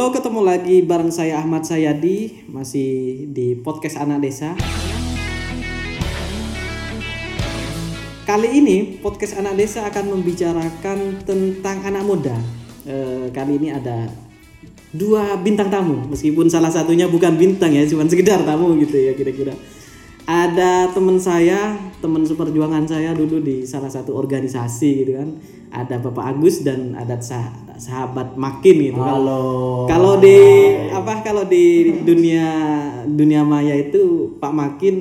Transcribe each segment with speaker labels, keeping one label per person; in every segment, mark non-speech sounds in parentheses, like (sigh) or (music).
Speaker 1: Halo, ketemu lagi bareng saya Ahmad Sayadi, masih di podcast Anak Desa. Kali ini podcast Anak Desa akan membicarakan tentang anak muda. Eh, kali ini ada dua bintang tamu, meskipun salah satunya bukan bintang ya, cuma sekedar tamu gitu ya kira-kira. Ada teman saya, teman seperjuangan saya dulu di salah satu organisasi gitu kan. Ada Bapak Agus dan ada sah- sahabat Makin gitu kan. Kalau di apa kalau di dunia dunia maya itu Pak Makin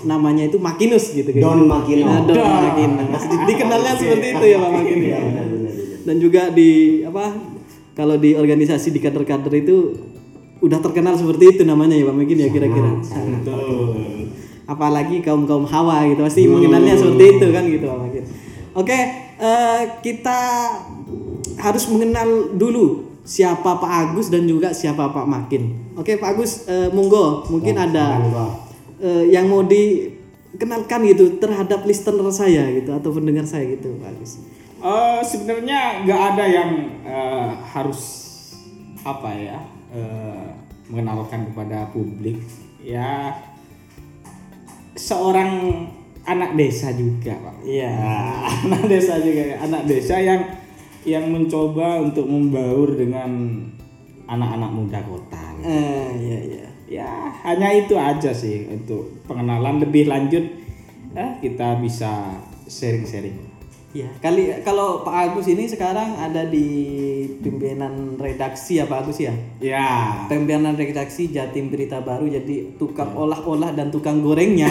Speaker 1: namanya itu Makinus gitu kan.
Speaker 2: Don Makino.
Speaker 1: Nah, Don Makinus. Di- Dikenalnya seperti itu ya Pak Makin. ya. Dan juga di apa kalau di organisasi di kader-kader itu udah terkenal seperti itu namanya ya Pak Makin ya kira-kira. Apalagi kaum-kaum Hawa gitu pasti mengenalnya seperti itu kan gitu Pak Makin. Oke, eh, kita harus mengenal dulu siapa Pak Agus dan juga siapa Pak Makin. Oke Pak Agus, eh, monggo mungkin ada eh, yang mau dikenalkan gitu terhadap listener saya gitu atau pendengar saya gitu Pak Agus.
Speaker 3: Eh, sebenarnya nggak ada yang eh, harus apa ya eh, mengenalkan kepada publik ya seorang anak desa juga pak
Speaker 1: Iya.
Speaker 3: Nah, (laughs) anak desa juga anak desa yang yang mencoba untuk membaur dengan anak-anak muda kota gitu.
Speaker 1: Eh, iya iya.
Speaker 3: ya hanya itu aja sih untuk pengenalan lebih lanjut eh, kita bisa sharing-sharing
Speaker 1: Iya, kali kalau Pak Agus ini sekarang ada di pimpinan redaksi ya Pak Agus ya.
Speaker 3: ya
Speaker 1: Pimpinan redaksi Jatim Berita Baru jadi tukang olah-olah dan tukang gorengnya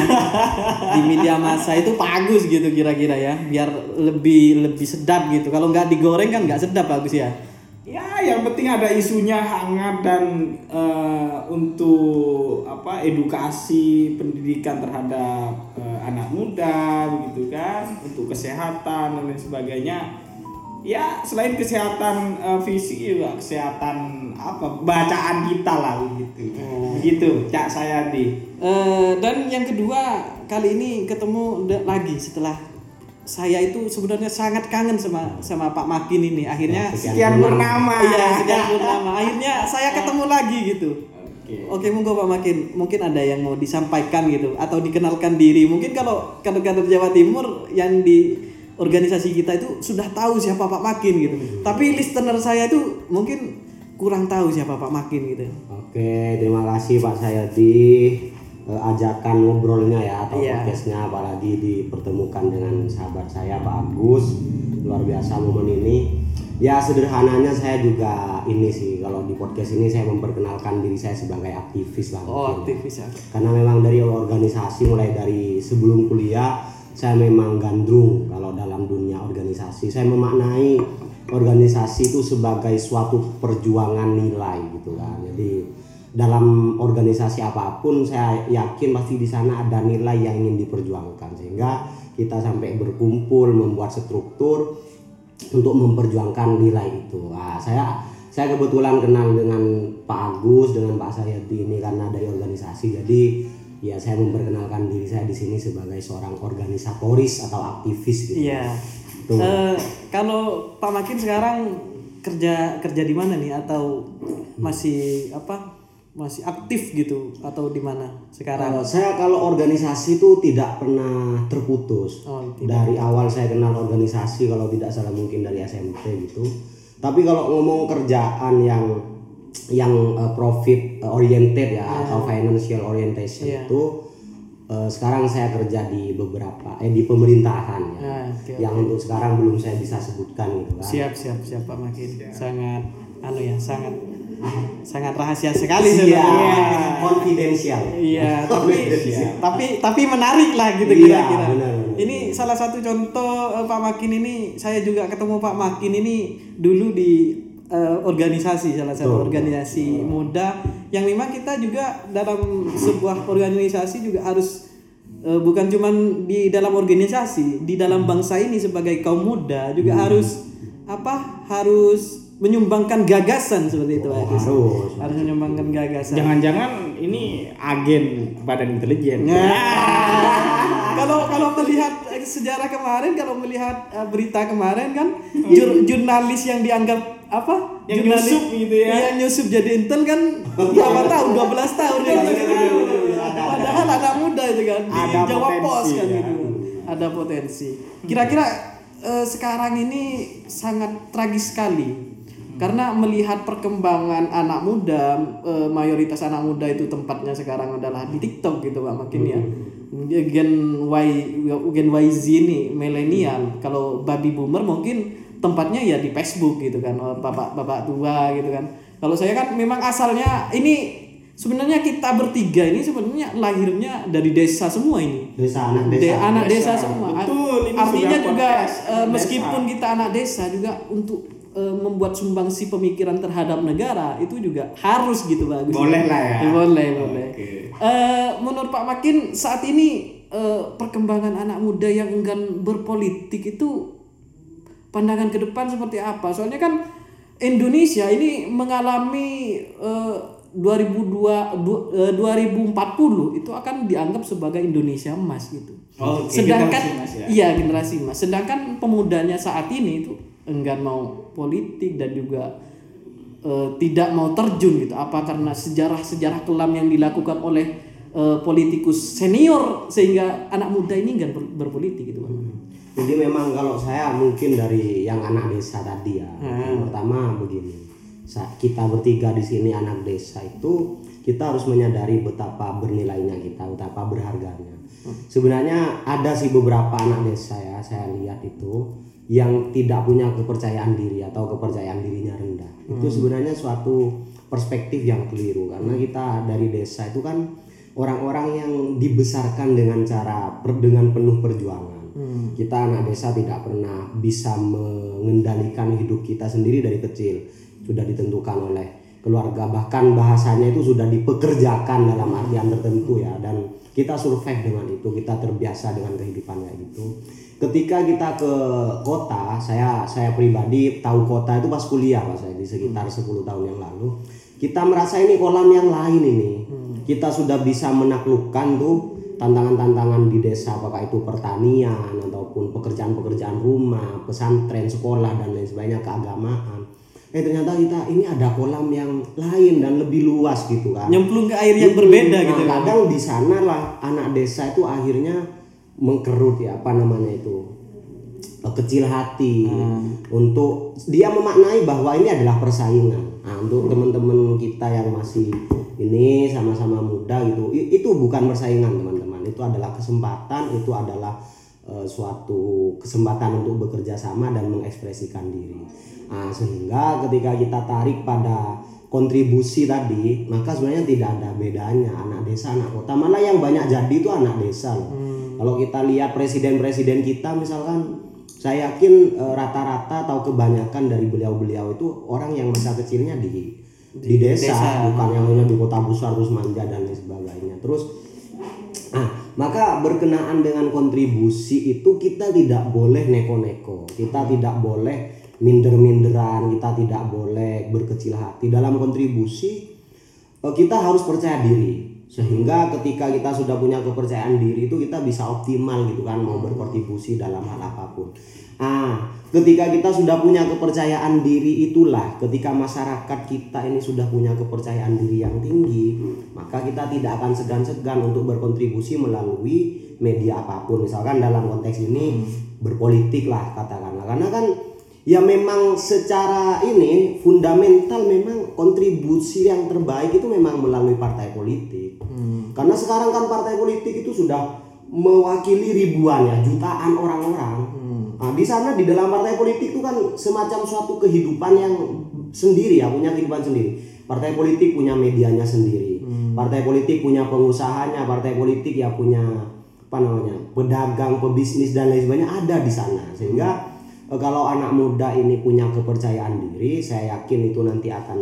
Speaker 1: (laughs) di media massa itu Pak Agus gitu kira-kira ya, biar lebih lebih sedap gitu. Kalau nggak digoreng kan nggak sedap Pak Agus ya.
Speaker 3: Ya, yang penting ada isunya hangat dan eh, untuk apa edukasi pendidikan terhadap eh, anak muda begitu kan, untuk kesehatan dan lain sebagainya. Ya, selain kesehatan eh, fisik juga kesehatan apa bacaan kita lah begitu. Begitu, Cak saya di.
Speaker 1: Eh, dan yang kedua kali ini ketemu lagi setelah saya itu sebenarnya sangat kangen sama sama Pak Makin ini. Akhirnya
Speaker 3: Sekian bernama.
Speaker 1: Iya, sekian purnama. Akhirnya saya ketemu lagi gitu. (laughs)
Speaker 3: Oke.
Speaker 1: Oke, monggo Pak Makin. Mungkin ada yang mau disampaikan gitu atau dikenalkan diri. Mungkin kalau kader-kader Jawa Timur yang di organisasi kita itu sudah tahu siapa Pak Makin gitu. Tapi listener saya itu mungkin kurang tahu siapa Pak Makin gitu.
Speaker 2: Oke, terima kasih Pak Sayadi Eh, ajakan ngobrolnya ya atau
Speaker 1: Iya.
Speaker 2: podcastnya apalagi dipertemukan dengan sahabat saya Pak Agus luar biasa momen ini ya sederhananya saya juga ini sih kalau di podcast ini saya memperkenalkan diri saya sebagai aktivis lah
Speaker 1: Oh,
Speaker 2: ya.
Speaker 1: aktivis ya.
Speaker 2: karena memang dari organisasi mulai dari sebelum kuliah saya memang gandrung kalau dalam dunia organisasi saya memaknai organisasi itu sebagai suatu perjuangan nilai gitu kan jadi dalam organisasi apa pun saya yakin pasti di sana ada nilai yang ingin diperjuangkan sehingga kita sampai berkumpul membuat struktur untuk memperjuangkan nilai itu. Nah, saya saya kebetulan kenal dengan Pak Agus dengan Pak Sayati ini karena dari organisasi. Jadi ya saya memperkenalkan diri saya di sini sebagai seorang organisatoris atau aktivis gitu.
Speaker 1: Iya.
Speaker 2: Tuh.
Speaker 1: Eh, kalau Pak Makin sekarang kerja kerja di mana nih atau masih apa? Masih aktif gitu atau di mana sekarang?
Speaker 2: Kalau saya kalau organisasi itu tidak pernah terputus.
Speaker 1: Oh,
Speaker 2: Dari awal saya kenal organisasi kalau tidak salah mungkin dari SMP gitu. Tapi kalau ngomong kerjaan yang yang uh, profit oriented ya atau financial orientation
Speaker 1: Iya.
Speaker 2: itu uh, sekarang saya kerja di beberapa eh di pemerintahan ya.
Speaker 1: Ah, oke,
Speaker 2: yang untuk sekarang belum saya bisa sebutkan gitu kan.
Speaker 1: Siap siap siap Pak Makin. Sangat anu ya, sangat sangat rahasia sekali
Speaker 2: Iya,
Speaker 1: sebenarnya.
Speaker 2: confidential.
Speaker 1: Iya, tapi (laughs) tapi tapi menarik lah gitu
Speaker 2: Iya,
Speaker 1: kira-kira.
Speaker 2: benar, benar.
Speaker 1: Ini salah satu contoh eh, Pak Makin ini saya juga ketemu Pak Makin ini dulu di eh, organisasi salah satu
Speaker 2: Betul,
Speaker 1: organisasi muda yang memang kita juga dalam sebuah organisasi juga harus eh, bukan cuman di dalam organisasi, di dalam bangsa ini sebagai kaum muda juga harus apa? Harus menyumbangkan gagasan seperti itu Agus.
Speaker 2: Harus.
Speaker 1: harus menyumbangkan gagasan.
Speaker 3: Jangan-jangan ini agen badan intelijen.
Speaker 1: Nah, (laughs) kalau kalau melihat eh, sejarah kemarin, kalau melihat eh, berita kemarin kan jur- jurnalis yang dianggap apa
Speaker 3: Yang
Speaker 1: jurnalis-
Speaker 3: nyusup gitu ya.
Speaker 1: Iya nyusup jadi intel kan berapa (laughs) tahun 12 tahun ya.
Speaker 2: Ada,
Speaker 1: Padahal anak muda itu kan di
Speaker 3: Ada
Speaker 1: Jawa Pos kan
Speaker 3: ya.
Speaker 1: gitu. Ada potensi. Kira-kira eh, sekarang ini sangat tragis sekali. Karena melihat perkembangan anak muda, eh, mayoritas anak muda itu tempatnya sekarang adalah di TikTok gitu Pak makin ya. Gen Y Gen YZ ini milenial. Kalau baby boomer mungkin tempatnya ya di Facebook gitu kan, oh, bapak-bapak tua gitu kan. Kalau saya kan memang asalnya ini sebenarnya kita bertiga ini sebenarnya lahirnya dari desa semua ini.
Speaker 2: Desa anak
Speaker 1: De-
Speaker 2: desa.
Speaker 1: anak desa,
Speaker 3: Desa.
Speaker 1: semua.
Speaker 3: Betul, ini
Speaker 1: Artinya juga
Speaker 3: podcast
Speaker 1: eh,
Speaker 3: desa.
Speaker 1: meskipun kita anak desa juga untuk eh, membuat sumbangsi pemikiran terhadap negara itu juga harus gitu bagus.
Speaker 3: Boleh lah ya.
Speaker 1: Boleh, boleh.
Speaker 3: Oke.
Speaker 1: Eh, menurut Pak Makin saat ini eh, perkembangan anak muda yang enggan berpolitik itu pandangan ke depan seperti apa? Soalnya kan Indonesia ini mengalami eh, 2002 du- eh, 2040 itu akan dianggap sebagai Indonesia emas gitu.
Speaker 3: Oke,
Speaker 1: Sedangkan
Speaker 3: generasi emas ya.
Speaker 1: iya generasi emas. Sedangkan pemudanya saat ini itu enggan mau politik dan juga eh, tidak mau terjun gitu. Apa karena sejarah-sejarah kelam yang dilakukan oleh eh, politikus senior sehingga anak muda ini enggan ber- berpolitik gitu, Pak.
Speaker 2: Jadi memang kalau saya mungkin dari yang anak desa tadi ya. Yang pertama begini. Kita bertiga di sini anak desa itu kita harus menyadari betapa bernilainya kita, betapa berharganya. Sebenarnya ada sih beberapa anak desa ya, saya lihat itu yang tidak punya kepercayaan diri atau kepercayaan dirinya rendah. Itu sebenarnya suatu perspektif yang keliru karena kita dari desa itu kan orang-orang yang dibesarkan dengan cara per- dengan penuh perjuangan. Kita anak desa tidak pernah bisa mengendalikan hidup kita sendiri dari kecil. Sudah ditentukan oleh keluarga. Bahkan bahasanya itu sudah dipekerjakan dalam artian tertentu ya. Dan kita survive dengan itu kita terbiasa dengan kehidupan kayak gitu ketika kita ke kota saya saya pribadi tahu kota itu pas kuliah pas saya di sekitar 10 tahun yang lalu. Kita merasa ini kolam yang lain ini. Kita sudah bisa menaklukkan tuh tantangan-tantangan di desa apakah itu pertanian ataupun pekerjaan-pekerjaan rumah pesantren sekolah dan lain sebagainya keagamaan eh ternyata kita ini ada kolam yang lain dan lebih luas gitu kan.
Speaker 1: Nyemplung ke air yang berbeda
Speaker 2: Nah,
Speaker 1: gitu. kan.
Speaker 2: kadang di sana lah anak desa itu akhirnya mengkerut ya apa namanya itu? Kecil hati. Untuk dia memaknai bahwa ini adalah persaingan. Nah, untuk teman-teman kita yang masih ini sama-sama muda gitu itu bukan persaingan teman-teman. Itu adalah kesempatan itu adalah eh, suatu kesempatan untuk bekerja sama dan mengekspresikan diri. Nah, sehingga ketika kita tarik pada kontribusi tadi maka sebenarnya tidak ada bedanya anak desa anak kota. Malah yang banyak jadi itu anak desa loh. Kalau kita lihat presiden-presiden kita misalkan saya yakin eh, rata-rata atau kebanyakan dari beliau-beliau itu orang yang masa kecilnya di di, desa,
Speaker 1: desa.
Speaker 2: bukan yang di kota besar terus manja dan lain sebagainya. Terus Nah, maka berkenaan dengan kontribusi itu kita tidak boleh neko-neko. Kita tidak boleh minder-minderan, kita tidak boleh berkecil hati dalam kontribusi. eh, Kita harus percaya diri sehingga ketika kita sudah punya kepercayaan diri itu kita bisa optimal gitu kan mau berkontribusi dalam hal apa pun. Ah, ketika kita sudah punya kepercayaan diri itulah ketika masyarakat kita ini sudah punya kepercayaan diri yang tinggi, maka kita tidak akan segan-segan untuk berkontribusi melalui media apa pun. Misalkan dalam konteks ini berpolitik lah katakanlah. Karena kan ya memang secara ini fundamental memang kontribusi yang terbaik itu memang melalui partai politik. Karena sekarang kan partai politik itu sudah mewakili ribuan ya jutaan orang-orang. Nah, di sana di dalam partai politik itu kan semacam suatu kehidupan yang sendiri ya punya kehidupan sendiri. Partai politik punya medianya sendiri. Partai politik punya pengusahanya. Partai politik ya punya apa namanya pedagang, pebisnis dan lain sebagainya ada di sana. Sehingga eh, kalau anak muda ini punya kepercayaan diri, saya yakin itu nanti akan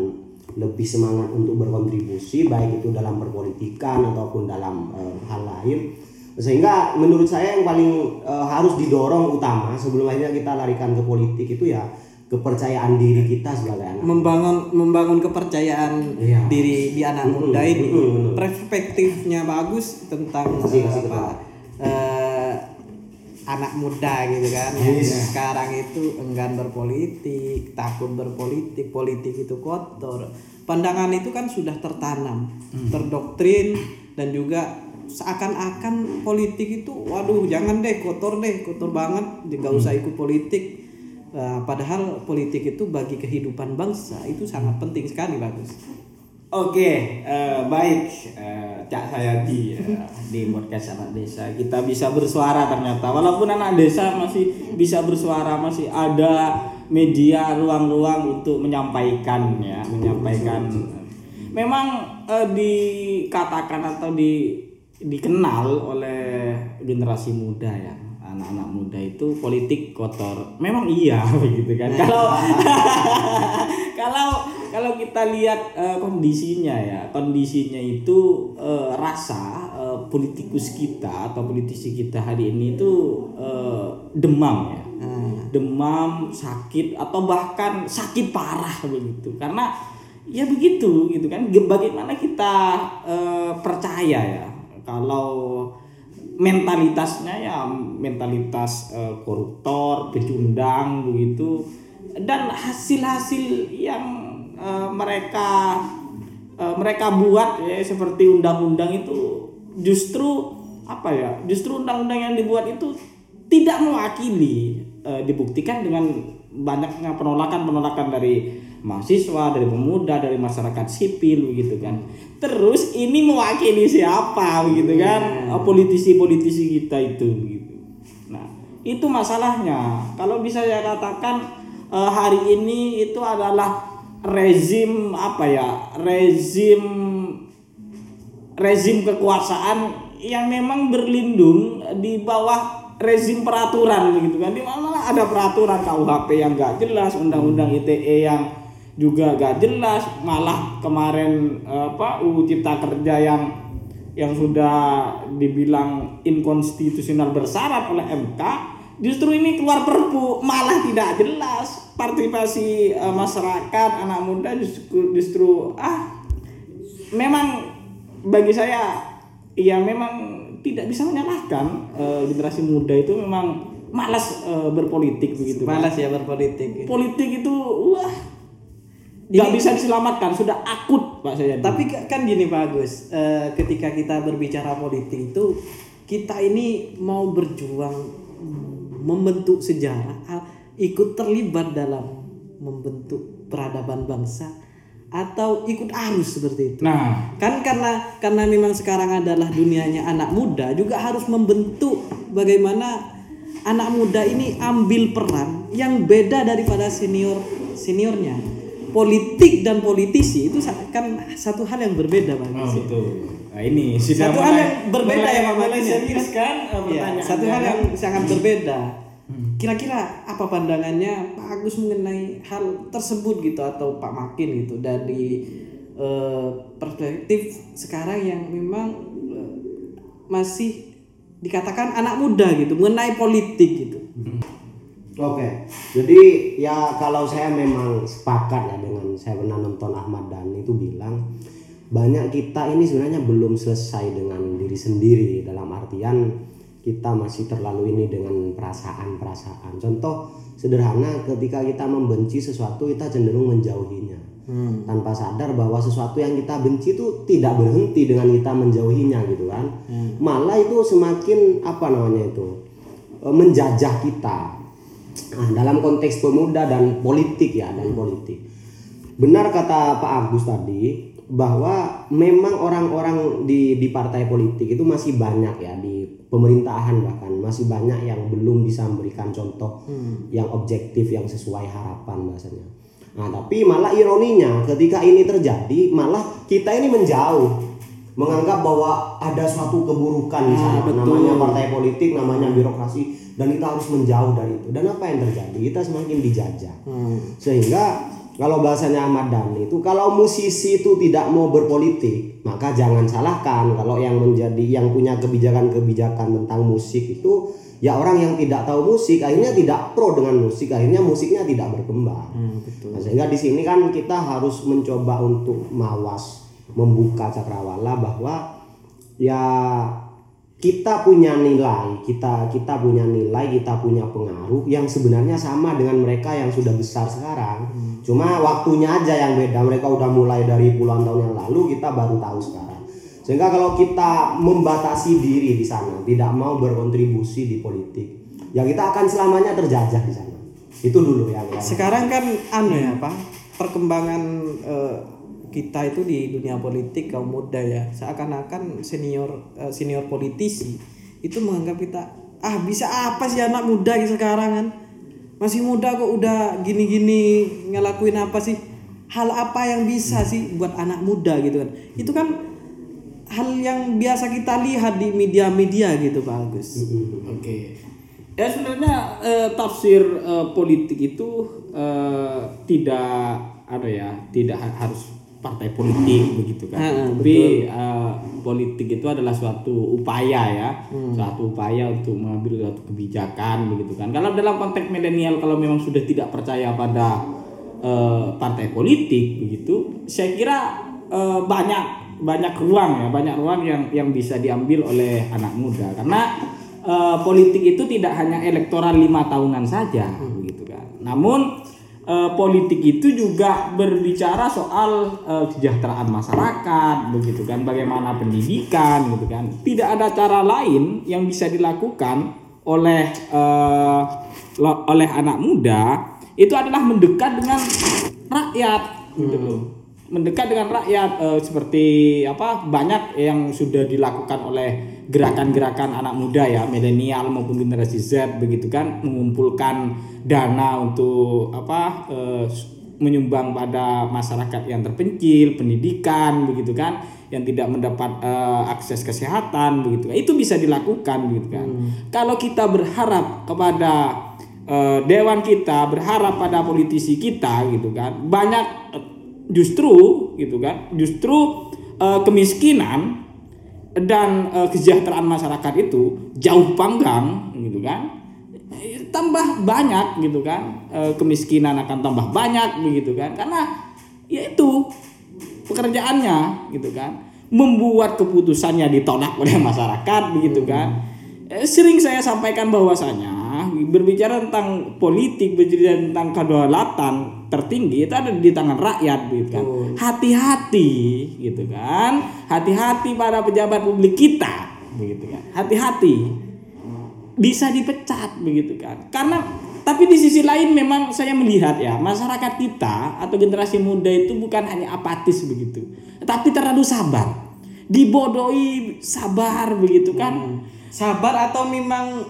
Speaker 2: lebih semangat untuk berkontribusi baik itu dalam perpolitikan ataupun dalam eh, hal lain. Sehingga menurut saya yang paling eh, harus didorong utama sebelum akhirnya kita larikan ke politik itu ya kepercayaan diri kita sebagai anak
Speaker 1: membangun membangun kepercayaan
Speaker 2: Iya.
Speaker 1: diri di anak muda ini. Perspektifnya bagus tentang
Speaker 2: Kasih, kasih.
Speaker 1: apa eh, anak muda gitu kan yang sekarang itu enggan berpolitik takut berpolitik politik itu kotor. Pandangan itu kan sudah tertanam terdoktrin dan juga seakan-akan politik itu waduh jangan deh kotor deh kotor banget nggak usah ikut politik. Nah, padahal politik itu bagi kehidupan bangsa itu sangat penting sekali bagus
Speaker 3: Oke, eh, baik eh, Cak Sayati ya, di podcast anak desa. Kita bisa bersuara ternyata. Walaupun anak desa masih bisa bersuara masih ada media ruang-ruang untuk menyampaikan ya menyampaikan. Memang eh, dikatakan atau di dikenal oleh generasi muda ya anak-anak muda itu politik kotor. Memang iya begitu (laughs) kan. Kalau (laughs) kalau kalau kita lihat eh, kondisinya ya kondisinya itu eh, rasa eh, politikus kita atau politisi kita hari ini itu eh, demam ya. Demam sakit atau bahkan sakit parah begitu. Karena ya begitu gitu kan. Bagaimana kita eh, percaya ya? Kalau mentalitasnya ya mentalitas eh, koruptor pecundang begitu. Dan hasil-hasil yang eh, mereka eh, mereka buat ya seperti undang-undang itu justru apa ya justru undang-undang yang dibuat itu tidak mewakili eh, dibuktikan dengan banyaknya penolakan-penolakan dari mahasiswa, dari pemuda, dari masyarakat sipil begitu kan. Terus ini mewakili siapa begitu kan? Eh, Politisi-politisi kita itu begitu. Nah, itu masalahnya. Kalau bisa saya katakan eh, hari ini itu adalah rezim apa ya? Rezim rezim kekuasaan yang memang berlindung di bawah rezim peraturan begitu kan di mana ada peraturan KUHP yang gak jelas undang-undang ITE yang juga gak jelas. Malah kemarin apa UU Cipta Kerja yang yang sudah dibilang inkonstitusional bersyarat oleh MK justru ini keluar perpu. Malah tidak jelas partisipasi eh, masyarakat anak muda justru justru ah memang bagi saya ya memang tidak bisa menyalahkan eh, generasi muda itu memang malas eh, berpolitik begitu.
Speaker 1: Malas ya berpolitik.
Speaker 3: Politik itu wah nggak bisa diselamatkan sudah akut pak saya
Speaker 1: Tapi ka- kan gini Pak Agus, eh, ketika kita berbicara politik itu kita ini mau berjuang membentuk sejarah, ah, ikut terlibat dalam membentuk peradaban bangsa atau ikut arus seperti itu.
Speaker 3: nah
Speaker 1: Kan karena karena memang sekarang adalah dunianya anak muda juga harus membentuk bagaimana anak muda ini ambil peran yang beda daripada senior seniornya. Politik dan politisi itu kan satu hal yang berbeda Pak.
Speaker 3: oh, betul nah ini sudah
Speaker 1: Satu hal yang berbeda ya, Pak ya.
Speaker 3: serius kan
Speaker 1: Iya,
Speaker 3: pertanyaannya
Speaker 1: satu hal
Speaker 3: kan?
Speaker 1: yang sangat berbeda. Kira-kira apa pandangannya Pak Agus mengenai hal tersebut gitu atau Pak Makin gitu dari eh, perspektif sekarang yang memang eh, masih dikatakan anak muda gitu mengenai politik gitu.
Speaker 2: Oke, jadi ya kalau saya memang sepakat ya dengan saya pernah nonton Ahmad Dhani itu bilang banyak kita ini sebenarnya belum selesai dengan diri sendiri dalam artian kita masih terlalu ini dengan perasaan-perasaan. Contoh sederhana ketika kita membenci sesuatu kita cenderung menjauhinya tanpa sadar bahwa sesuatu yang kita benci itu tidak berhenti dengan kita menjauhinya gitu kan. Malah itu semakin apa namanya itu e, menjajah kita. Dalam konteks pemuda dan politik ya dan politik. Benar kata Pak Agus tadi bahwa memang orang-orang di di partai politik itu masih banyak ya di pemerintahan bahkan masih banyak yang belum bisa memberikan contoh yang objektif yang sesuai harapan bahasanya. Nah, tapi malah ironinya ketika ini terjadi malah kita ini menjauh. Menganggap bahwa ada suatu keburukan di sana. namanya partai politik namanya birokrasi dan kita harus menjauh dari itu. Dan apa yang terjadi? Kita semakin dijajah. Sehingga kalau bahasanya Ahmad Dhani itu kalau musisi itu tidak mau berpolitik maka jangan salahkan kalau yang menjadi yang punya kebijakan-kebijakan tentang musik itu ya orang yang tidak tahu musik akhirnya tidak pro dengan musik akhirnya musiknya tidak berkembang. Nah, sehingga di sini kan kita harus mencoba untuk mawas membuka cakrawala bahwa ya kita punya nilai, kita kita punya nilai, kita punya pengaruh yang sebenarnya sama dengan mereka yang sudah besar sekarang. Cuma waktunya aja yang beda. Mereka udah mulai dari puluhan tahun yang lalu, kita baru tahu sekarang. Sehingga kalau kita membatasi diri di sana, tidak mau berkontribusi di politik, ya kita akan selamanya terjajah di sana. Itu dulu yang yang
Speaker 1: Sekarang kan anu ya, Pak, perkembangan eh, kita itu di dunia politik kaum muda ya, seakan-akan senior eh, senior politisi itu menganggap kita ah bisa apa sih anak muda sekarang kan? Masih muda kok udah gini-gini ngelakuin apa sih? Hal apa yang bisa sih buat anak muda gitu kan? Itu kan hal yang biasa kita lihat di media-media gitu Pak Agus.
Speaker 3: Oke. Ya sebenarnya eh, tafsir eh, politik itu eh, tidak ada ya, tidak ha- harus partai politik begitu kan.
Speaker 1: Ha,
Speaker 3: Tapi eh, politik itu adalah suatu upaya ya, suatu upaya untuk mengambil suatu kebijakan begitu kan. Kalau dalam konteks milenial kalau memang sudah tidak percaya pada eh, partai politik begitu, saya kira eh, banyak banyak ruang ya, banyak ruang yang yang bisa diambil oleh anak muda karena eh, politik itu tidak hanya elektoral lima tahunan saja begitu kan. Namun eh, politik itu juga berbicara soal eh, kesejahteraan masyarakat begitu kan, bagaimana pendidikan gitu kan. Tidak ada cara lain yang bisa dilakukan oleh eh, oleh anak muda itu adalah mendekat dengan rakyat gitu loh. Mendekat dengan rakyat eh, seperti apa banyak yang sudah dilakukan oleh gerakan-gerakan anak muda ya milenial maupun generasi Z begitu kan mengumpulkan dana untuk apa eh, menyumbang pada masyarakat yang terpencil pendidikan begitu kan yang tidak mendapat eh, akses kesehatan begitu. Kan itu bisa dilakukan begitu kan. Kalau kita berharap kepada eh, dewan kita berharap pada politisi kita gitu kan banyak justru gitu kan justru eh, kemiskinan dan eh, kesejahteraan masyarakat itu jauh panggang gitu kan. Tambah banyak gitu kan. Eh, kemiskinan akan tambah banyak begitu kan. Karena ya itu pekerjaannya gitu kan. Membuat keputusannya ditolak oleh masyarakat begitu kan. Eh, sering saya sampaikan bahwasanya berbicara tentang politik berbicara tentang kedaulatan tertinggi itu ada di tangan rakyat gitu kan. Hati-hati gitu kan. Hati-hati para pejabat publik kita begitu kan. Hati-hati. Bisa dipecat begitu kan. Karena tapi di sisi lain memang saya melihat ya masyarakat kita atau generasi muda itu bukan hanya apatis begitu tapi terlalu sabar. Dibodohi sabar begitu kan.
Speaker 1: Sabar atau memang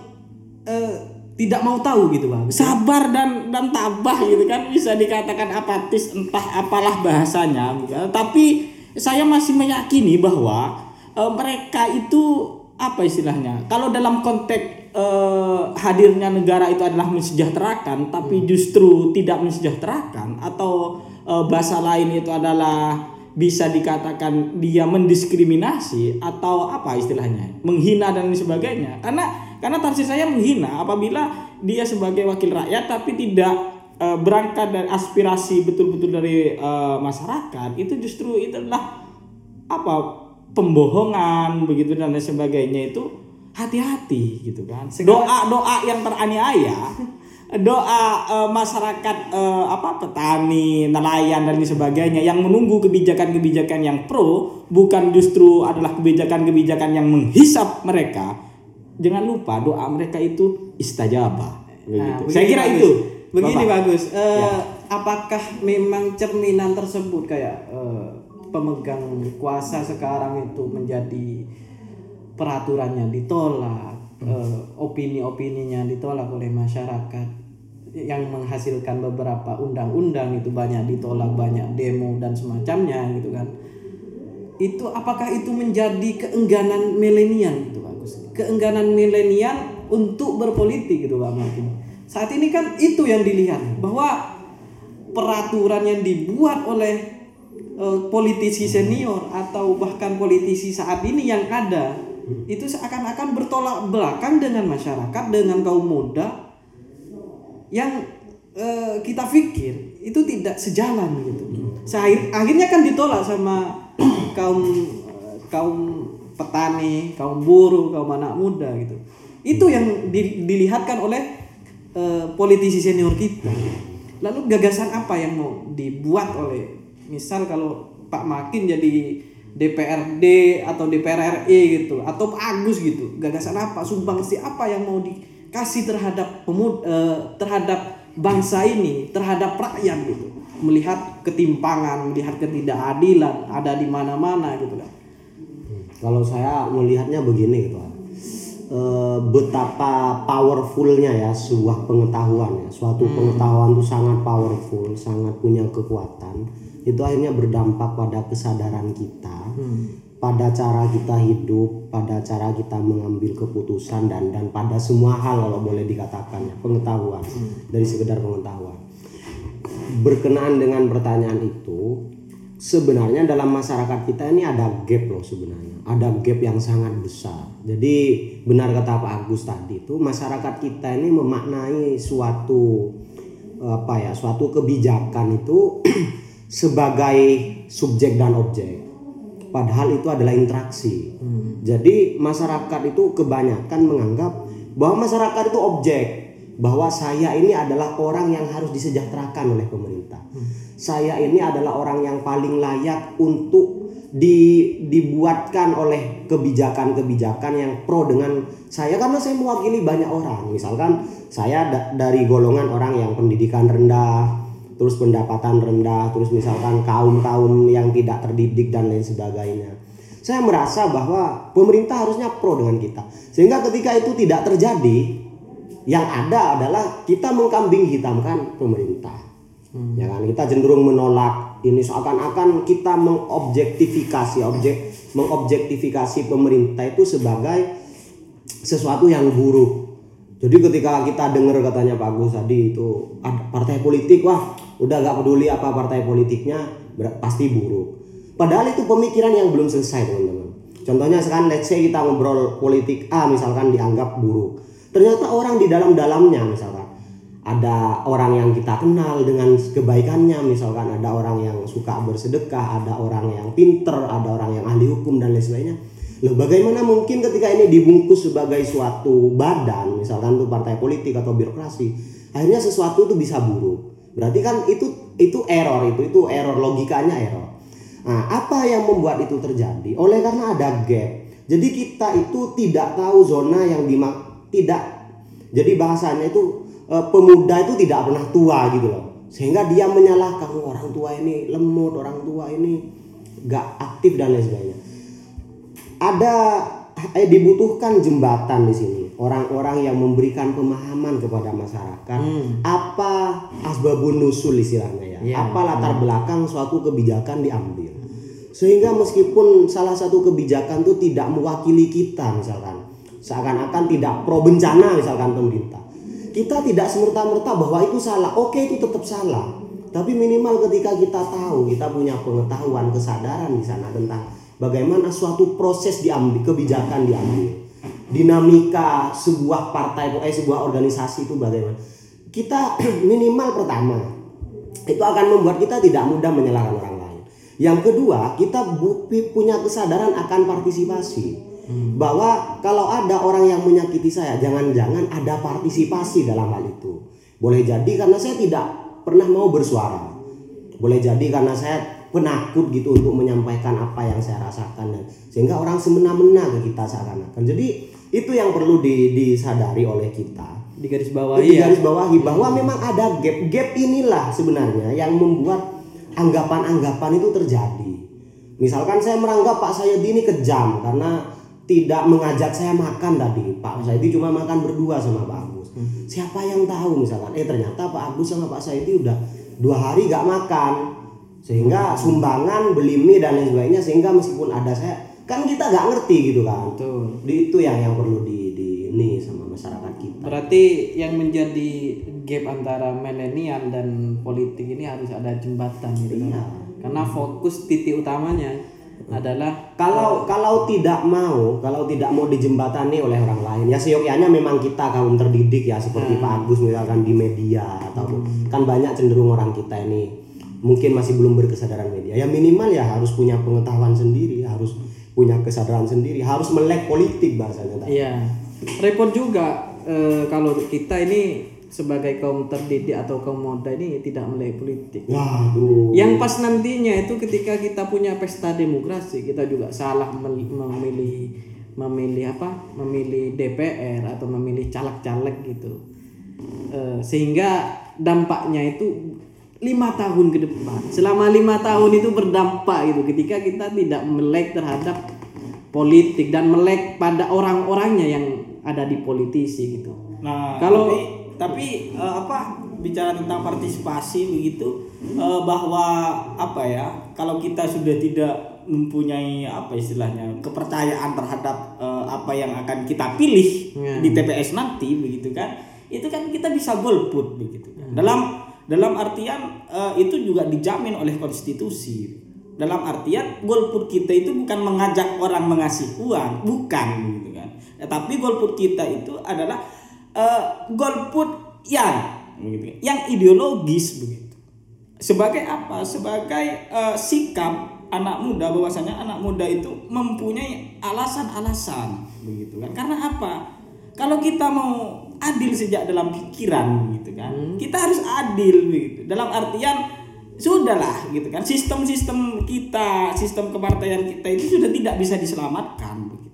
Speaker 1: eh, tidak mau tahu gitu Pak Agus?
Speaker 3: sabar dan dan tabah gitu kan bisa dikatakan apatis entah apalah bahasanya gitu. tapi saya masih meyakini bahwa eh, mereka itu apa istilahnya kalau dalam konteks eh, hadirnya negara itu adalah mensejahterakan tapi justru tidak mensejahterakan atau eh, bahasa lain itu adalah bisa dikatakan dia mendiskriminasi atau apa istilahnya menghina dan sebagainya karena karena tafsir saya menghina apabila dia sebagai wakil rakyat tapi tidak eh, berangkat dari aspirasi betul-betul dari eh, masyarakat itu justru itu adalah apa pembohongan begitu dan lain sebagainya itu hati-hati gitu kan. Doa doa yang teraniaya (laughs) doa eh, masyarakat eh, apa petani nelayan dan lain sebagainya yang menunggu kebijakan-kebijakan yang pro bukan justru adalah kebijakan-kebijakan yang menghisap mereka jangan lupa doa mereka itu istajabah
Speaker 1: Nah,
Speaker 3: begitu. saya
Speaker 1: begini,
Speaker 3: kira
Speaker 1: Pak
Speaker 3: itu.
Speaker 1: Begini
Speaker 3: Bapak.
Speaker 1: bagus. Eh,
Speaker 3: Ya.
Speaker 1: Apakah memang cerminan tersebut kayak eh, pemegang kuasa sekarang itu menjadi peraturannya ditolak, eh, opini-opininya ditolak oleh masyarakat yang menghasilkan beberapa undang-undang itu banyak ditolak, banyak demo dan semacamnya gitu kan. Itu apakah itu menjadi keengganan milenial gitu bagus. Keengganan milenial untuk berpolitik gitu Pak Martin. Saat ini kan itu yang dilihat bahwa peraturan yang dibuat oleh eh, politisi senior atau bahkan politisi saat ini yang ada itu seakan-akan bertolak belakang dengan masyarakat dengan kaum muda yang eh, kita pikir itu tidak sejalan gitu. Sehir- akhirnya kan ditolak sama kaum kaum petani, kaum buruh, kaum anak muda gitu. Itu yang di- dilihatkan oleh eh, politisi senior kita. Lalu gagasan apa yang mau dibuat oleh misal kalau Pak Makin jadi DPRD atau DPR RI gitu atau Pak Agus gitu. Gagasan apa, sumbangsi apa yang mau dikasih terhadap pemud eh, terhadap bangsa ini, terhadap rakyat gitu. Melihat ketimpangan, melihat ketidakadilan ada di mana-mana gitu kan.
Speaker 2: Kalau saya melihatnya begini gitu kan. Eh, betapa powerfulnya ya sebuah pengetahuan ya. Suatu pengetahuan itu sangat powerful, sangat punya kekuatan. Itu akhirnya berdampak pada kesadaran kita, pada cara kita hidup, pada cara kita mengambil keputusan dan dan pada semua hal kalau boleh dikatakan ya, pengetahuan dari sekedar pengetahuan. Berkenaan dengan pertanyaan itu, sebenarnya dalam masyarakat kita ini ada gap loh sebenarnya. Ada gap yang sangat besar. Jadi benar kata Pak Agus tadi itu masyarakat kita ini memaknai suatu apa ya suatu kebijakan itu (clears throat) sebagai subjek dan objek. Padahal itu adalah interaksi. Jadi masyarakat itu kebanyakan menganggap bahwa masyarakat itu objek. Bahwa saya ini adalah orang yang harus disejahterakan oleh pemerintah. Saya ini adalah orang yang paling layak untuk di, dibuatkan oleh kebijakan-kebijakan yang pro dengan saya karena saya mewakili banyak orang. Misalkan saya da- dari golongan orang yang pendidikan rendah, terus pendapatan rendah, terus misalkan kaum-kaum yang tidak terdidik dan lain sebagainya. Saya merasa bahwa pemerintah harusnya pro dengan kita. Sehingga ketika itu tidak terjadi, yang ada adalah kita mengkambing hitamkan pemerintah ya kan? Kita cenderung menolak ini seakan-akan kita mengobjektifikasi objek mengobjektifikasi pemerintah itu sebagai sesuatu yang buruk. Jadi ketika kita dengar katanya Pak Agus tadi itu partai politik wah udah gak peduli apa partai politiknya pasti buruk. Padahal itu pemikiran yang belum selesai teman-teman. Contohnya sekarang let's say kita ngobrol politik A misalkan dianggap buruk. Ternyata orang di dalam-dalamnya misalkan ada orang yang kita kenal dengan kebaikannya misalkan ada orang yang suka bersedekah ada orang yang pinter ada orang yang ahli hukum dan lain sebagainya. Loh bagaimana mungkin ketika ini dibungkus sebagai suatu badan misalkan itu partai politik atau birokrasi akhirnya sesuatu itu bisa buruk? Berarti kan itu itu error itu itu error logikanya error. Nah apa yang membuat itu terjadi? Oleh karena ada gap. Jadi kita itu tidak tahu zona yang dimak tidak. Jadi bahasanya itu eh, pemuda itu tidak pernah tua gitu loh. Sehingga dia menyalahkan "Oh, orang tua ini lemot orang tua ini gak aktif dan lain sebagainya. Ada eh, dibutuhkan jembatan di sini. Orang-orang yang memberikan pemahaman kepada masyarakat. Apa asbabun nusul istilahnya ya?
Speaker 1: Iya.
Speaker 2: apa latar belakang suatu kebijakan diambil? Sehingga meskipun salah satu kebijakan itu tidak mewakili kita misalkan seakan-akan tidak pro bencana misalkan pemerintah kita tidak semerta-merta bahwa itu salah oke itu tetap salah tapi minimal ketika kita tahu kita punya pengetahuan kesadaran di sana tentang bagaimana suatu proses diambil kebijakan diambil dinamika sebuah partai eh sebuah organisasi itu bagaimana kita (clears throat) minimal pertama itu akan membuat kita tidak mudah menyalahkan orang lain. Yang kedua, kita punya kesadaran akan partisipasi. Bahwa kalau ada orang yang menyakiti saya, jangan-jangan ada partisipasi dalam hal itu. Boleh jadi karena saya tidak pernah mau bersuara. Boleh jadi karena saya penakut gitu untuk menyampaikan apa yang saya rasakan dan sehingga orang semena-mena ke kita seakan-akan. Jadi itu yang perlu di- disadari oleh kita
Speaker 1: Di garis
Speaker 2: di
Speaker 1: bawah ya.
Speaker 2: garis bawahi bahwa memang ada gap gap inilah sebenarnya yang membuat anggapan-anggapan itu terjadi misalkan saya meranggap Pak Sayedi ini kejam karena tidak mengajak saya makan tadi. Pak Sayedi cuma makan berdua sama Pak Agus. Siapa yang tahu misalkan? Eh ternyata Pak Agus sama Pak Sayedi udah dua hari gak makan. Sehingga sumbangan beli mie dan lain sebagainya sehingga meskipun ada saya kan kita gak ngerti gitu kan.
Speaker 1: Betul.
Speaker 2: Di- itu yang yang perlu di, di ini sama masyarakat kita.
Speaker 1: Berarti yang menjadi gap antara milenial dan politik ini harus ada jembatan gitu kan.
Speaker 2: Iya.
Speaker 1: Karena fokus titik utamanya adalah
Speaker 2: kalau kalau tidak mau kalau tidak mau dijembatani oleh orang lain ya seyogyanya memang kita kaum terdidik ya seperti Pak Agus misalkan di media atau kan banyak cenderung orang kita ini mungkin masih belum berkesadaran media ya minimal ya harus punya pengetahuan sendiri harus punya kesadaran sendiri harus melek politik bahasanya tadi.
Speaker 1: Iya. Repot juga eh, kalau kita ini sebagai kaum terdidik atau kaum muda ini tidak melek politik.
Speaker 2: Waduh.
Speaker 1: Yang pas nantinya itu ketika kita punya pesta demokrasi, kita juga salah memilih memilih apa? Memilih DPR atau memilih caleg-caleg gitu. Eh, sehingga dampaknya itu lima tahun ke depan. Selama lima tahun itu berdampak gitu. Ketika kita tidak melek terhadap politik dan melek pada orang-orangnya yang ada di politisi gitu.
Speaker 3: Nah,
Speaker 1: Kalau-
Speaker 3: tapi, tapi eh, apa bicara tentang partisipasi begitu eh, bahwa apa ya kalau kita sudah tidak mempunyai apa istilahnya kepercayaan terhadap eh, apa yang akan kita pilih
Speaker 1: Ya.
Speaker 3: di TPS nanti begitu kan itu kan kita bisa golput begitu kan. dalam dalam artian eh, itu juga dijamin oleh konstitusi dalam artian golput kita itu bukan mengajak orang mengasih uang bukan gitu kan Ya, tapi golput kita itu adalah eh, golput yang begitu, yang ideologis begitu. Sebagai apa? Sebagai eh, sikap anak muda bahwasanya anak muda itu mempunyai alasan-alasan begitu kan? Karena apa? Kalau kita mau adil sejak dalam pikiran gitu kan? Kita harus adil begitu. Dalam artian sudahlah gitu kan? Sistem-sistem kita sistem kepartaian kita itu sudah tidak bisa diselamatkan begitu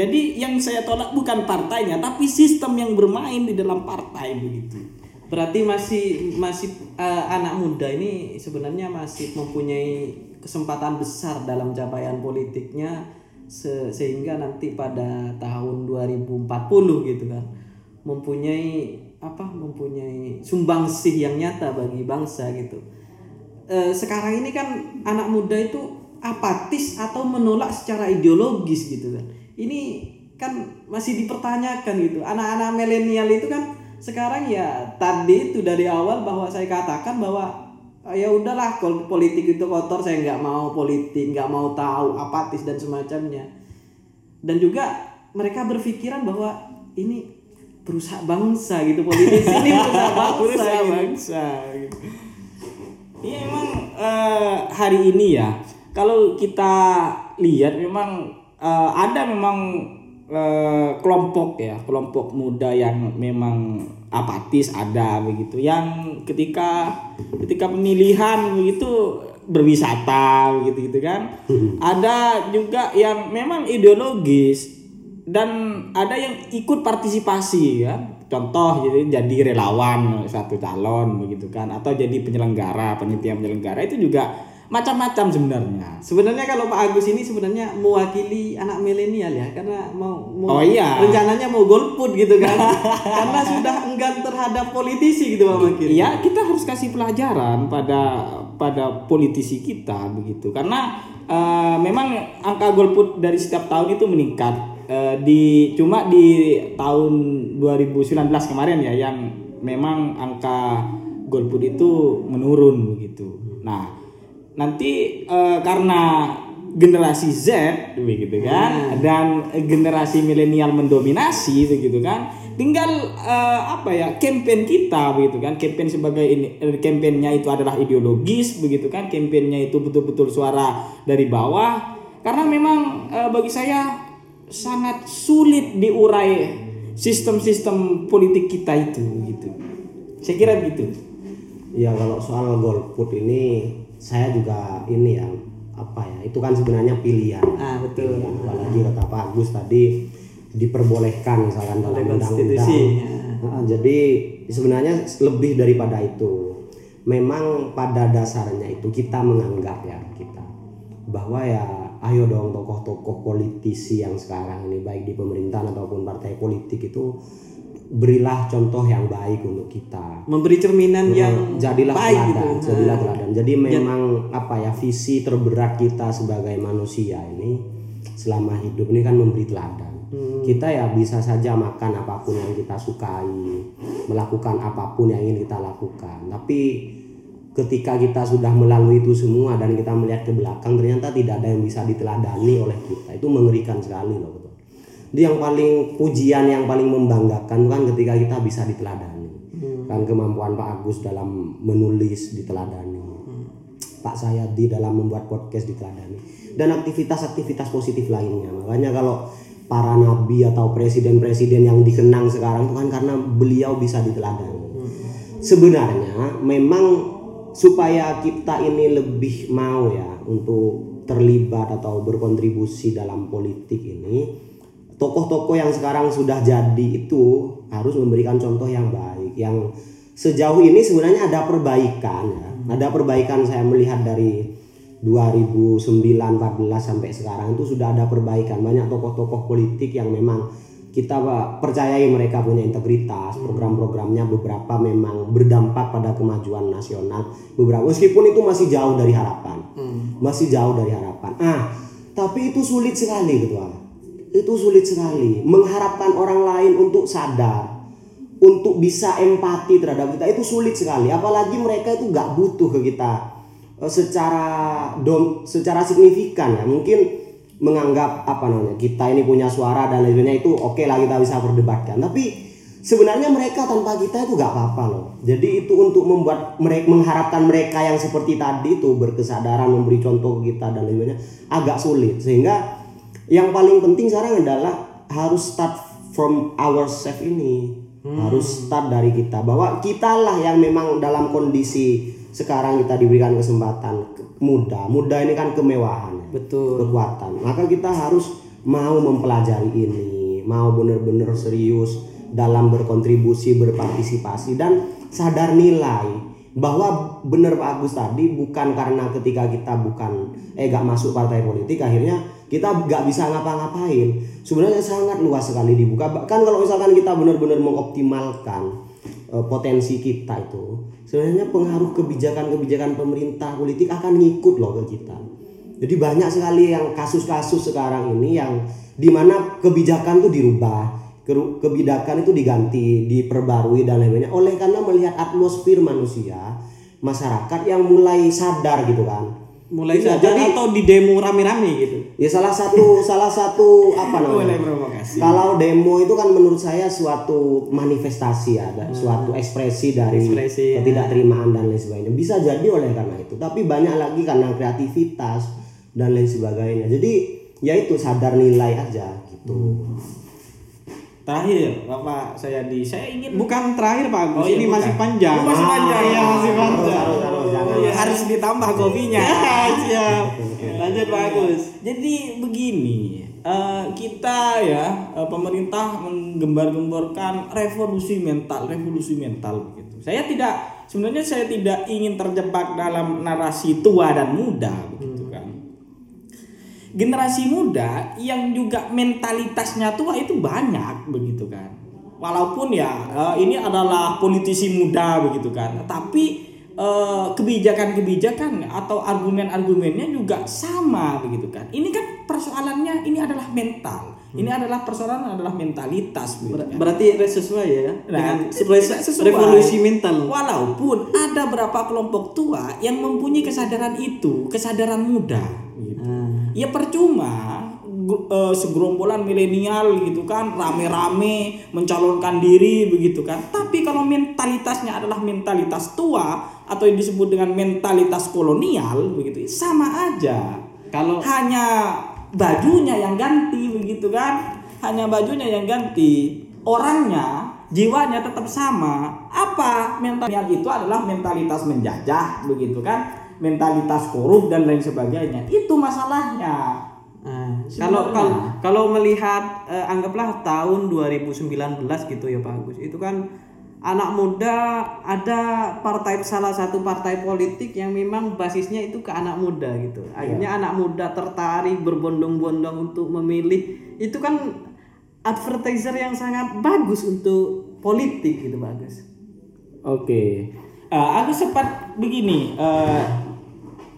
Speaker 3: jadi yang saya tolak bukan partainya tapi sistem yang bermain di dalam partai begitu
Speaker 1: Berarti masih masih eh, anak muda ini sebenarnya masih mempunyai kesempatan besar dalam capaian politiknya se- sehingga nanti pada tahun 2040 gitu kan mempunyai apa mempunyai sumbangsih yang nyata bagi bangsa gitu. Eh, sekarang ini kan anak muda itu apatis atau menolak secara ideologis gitu kan. Ini kan masih dipertanyakan gitu. Anak-anak milenial itu kan sekarang ya tadi itu dari awal bahwa saya katakan bahwa "Ah, ya udahlah kalau politik itu kotor saya nggak mau politik nggak mau tahu apatis dan semacamnya dan juga mereka berpikiran bahwa ini perusahaan bangsa gitu politisi ini perusahaan (laughs) bangsa gitu.
Speaker 3: bangsa gitu. Iya emang eh, hari ini ya kalau kita lihat memang eh, ada memang eh, kelompok ya kelompok muda yang memang apatis ada begitu. Yang ketika ketika pemilihan begitu berwisata begitu gitu kan. Ada juga yang memang ideologis dan ada yang ikut partisipasi ya. Contoh jadi jadi relawan satu calon begitu kan atau jadi penyelenggara panitia penyelenggara itu juga macam-macam sebenarnya
Speaker 1: Sebenarnya kalau Pak Agus ini sebenarnya mewakili anak milenial ya karena mau,
Speaker 3: Oh
Speaker 1: mau
Speaker 3: iya.
Speaker 1: rencananya mau golput gitu kan (laughs) karena sudah enggan terhadap politisi gitu Pak Makir.
Speaker 3: Iya, kita harus kasih pelajaran pada pada politisi kita begitu. Karena eh, memang angka golput dari setiap tahun itu meningkat. Eh, di cuma di tahun 2019 kemarin ya yang memang angka golput itu menurun begitu. Nah, nanti eh, karena generasi Z begitu kan dan generasi milenial mendominasi begitu kan tinggal eh, apa ya campaign kita begitu kan. Campaign sebagai ini eh, campaignnya itu adalah ideologis begitu kan. Campaignnya itu betul-betul suara dari bawah. Karena memang eh, bagi saya sangat sulit diurai sistem-sistem politik kita itu gitu. Saya kira gitu
Speaker 2: Ya kalau soal golput ini saya juga ini ya apa ya itu kan sebenarnya pilihan.
Speaker 1: Ah, betul.
Speaker 2: Pilihan. Apalagi kata Pak Agus tadi diperbolehkan misalkan dalam undang-undang.
Speaker 1: ya.
Speaker 2: Nah, jadi sebenarnya lebih daripada itu. Memang pada dasarnya itu kita menganggap ya kita bahwa ya ayo dong tokoh-tokoh politisi yang sekarang ini baik di pemerintahan ataupun partai politik itu berilah contoh yang baik untuk kita
Speaker 1: Memberi cerminan yang
Speaker 2: jadilah
Speaker 1: baik gitu.
Speaker 2: teladan, jadilah teladan. Jadi memang apa ya visi terberat kita sebagai manusia ini selama hidup ini kan memberi teladan. Kita ya bisa saja makan apa pun yang kita sukai, melakukan apa pun yang ingin kita lakukan. Tapi ketika kita sudah melalui itu semua dan kita melihat ke belakang ternyata tidak ada yang bisa diteladani oleh kita. Itu mengerikan sekali loh Jadi yang paling pujian yang paling membanggakan kan ketika kita bisa diteladani. Kan kemampuan Pak Agus dalam menulis diteladani. Pak Sayadi dalam membuat podcast di Teladani dan aktivitas-aktivitas positif lainnya. Makanya kalau para nabi atau presiden-presiden yang dikenang sekarang itu kan karena beliau bisa diteladani. Sebenarnya memang supaya kita ini lebih mau ya untuk terlibat atau berkontribusi dalam politik ini tokoh-tokoh yang sekarang sudah jadi itu harus memberikan contoh yang baik. Yang sejauh ini sebenarnya ada perbaikan ya. Ada perbaikan saya melihat dari 2009 14 sampai sekarang itu sudah ada perbaikan. Banyak tokoh-tokoh politik yang memang kita percayai mereka punya integritas. Program-programnya beberapa memang berdampak pada kemajuan nasional. Beberapa meskipun itu masih jauh dari harapan. Masih jauh dari harapan. Ah tapi itu sulit sekali ketua itu sulit sekali. Mengharapkan orang lain untuk sadar untuk bisa empati terhadap kita itu sulit sekali. Apalagi mereka itu nggak butuh ke kita eh, secara dom secara signifikan ya. Mungkin menganggap apa namanya kita ini punya suara dan lain sebagainya itu oke lah kita bisa perdebatkan tapi sebenarnya mereka tanpa kita itu nggak apa-apa loh. Jadi itu untuk membuat mereka mengharapkan mereka yang seperti tadi itu berkesadaran memberi contoh kita dan lain sebagainya agak sulit. Sehingga yang paling penting sekarang adalah harus start from ourselves ini. Harus start dari kita. Bahwa kitalah yang memang dalam kondisi sekarang kita diberikan kesempatan. Ke- muda. Muda ini kan kemewahan.
Speaker 1: Betul.
Speaker 2: kekuatan. Maka kita harus mau mempelajari ini, mau benar-benar serius dalam berkontribusi, berpartisipasi. Dan sadar nilai bahwa benar Pak Agus tadi bukan karena ketika kita bukan eh gak masuk partai politik akhirnya kita gak bisa ngapa-ngapain. Sebenarnya sangat luas sekali dibuka. Bahkan kalau misalkan kita benar-benar mengoptimalkan eh, potensi kita itu sebenarnya pengaruh kebijakan-kebijakan pemerintah politik akan ngikut loh ke kita. Jadi banyak sekali yang kasus-kasus sekarang ini yang di mana kebijakan itu dirubah, kebijakan itu diganti, diperbarui dan lain-lainnya oleh karena melihat atmosfer manusia, masyarakat yang mulai sadar gitu kan.
Speaker 1: Mulai
Speaker 2: Iya,
Speaker 1: sadar
Speaker 2: jadi-
Speaker 1: atau di demo rame-rame gitu.
Speaker 2: Ya salah satu salah satu apa namanya?
Speaker 3: provokasi.
Speaker 2: Kalau demo itu kan menurut saya suatu manifestasi ya, ada suatu ekspresi dari
Speaker 1: Ekspresi, ya.
Speaker 2: ketidakterimaan dan lain sebagainya. Bisa jadi oleh karena itu, tapi banyak lagi karena kreativitas dan lain sebagainya. Jadi ya itu sadar nilai aja gitu.
Speaker 3: Terakhir, Bapak saya di saya ingin
Speaker 1: Bukan terakhir Pak Agus,
Speaker 3: Oh, iya,
Speaker 1: ini
Speaker 3: bukan.
Speaker 1: masih panjang.
Speaker 3: Oh, masih panjang.
Speaker 1: Iya, masih panjang.
Speaker 2: Harus, harus, jangan.
Speaker 3: Iya, harus ditambah kopinya.
Speaker 1: Ya, (laughs) siap. Lanjut Pak Agus.
Speaker 3: Jadi begini, eh, kita ya eh, pemerintah menggembar-gemborkan revolusi mental, revolusi mental begitu. Saya tidak sebenarnya saya tidak ingin terjebak dalam narasi tua dan muda begitu. Generasi muda yang juga mentalitasnya tua itu banyak begitu kan. Walaupun ya eh, ini adalah politisi muda begitu kan, tapi eh, kebijakan-kebijakan atau argumen-argumennya juga sama begitu kan. Ini kan persoalannya ini adalah mental. Ini adalah persoalan adalah mentalitas begitu
Speaker 1: Ber-
Speaker 3: kan.
Speaker 1: berarti sesuai ya dengan
Speaker 3: Nah,
Speaker 1: sesuai,
Speaker 3: tidak sesuai.
Speaker 1: revolusi mental.
Speaker 3: Walaupun ada beberapa kelompok tua yang mempunyai kesadaran itu, kesadaran muda. Gitu.
Speaker 1: Nah,
Speaker 3: Ya percuma eh, segerombolan milenial gitu kan rame-rame mencalonkan diri begitu kan. Tapi kalau mentalitasnya adalah mentalitas tua atau yang disebut dengan mentalitas kolonial begitu, sama aja.
Speaker 1: kalau
Speaker 3: Hanya bajunya yang ganti begitu kan. Hanya bajunya yang ganti. Orangnya, jiwanya tetap sama. Apa mental itu adalah mentalitas menjajah begitu kan. Mentalitas korup dan lain sebagainya. Itu masalahnya.
Speaker 1: Nah, kalau kalau kalau melihat eh, anggaplah tahun 2019 gitu ya Pak Agus itu kan anak muda ada partai salah satu partai politik yang memang basisnya itu ke anak muda gitu akhirnya anak muda tertarik berbondong-bondong untuk memilih itu kan advertiser yang sangat bagus untuk politik gitu Pak Agus
Speaker 3: Oke. Eh, aku sempat begini. eh,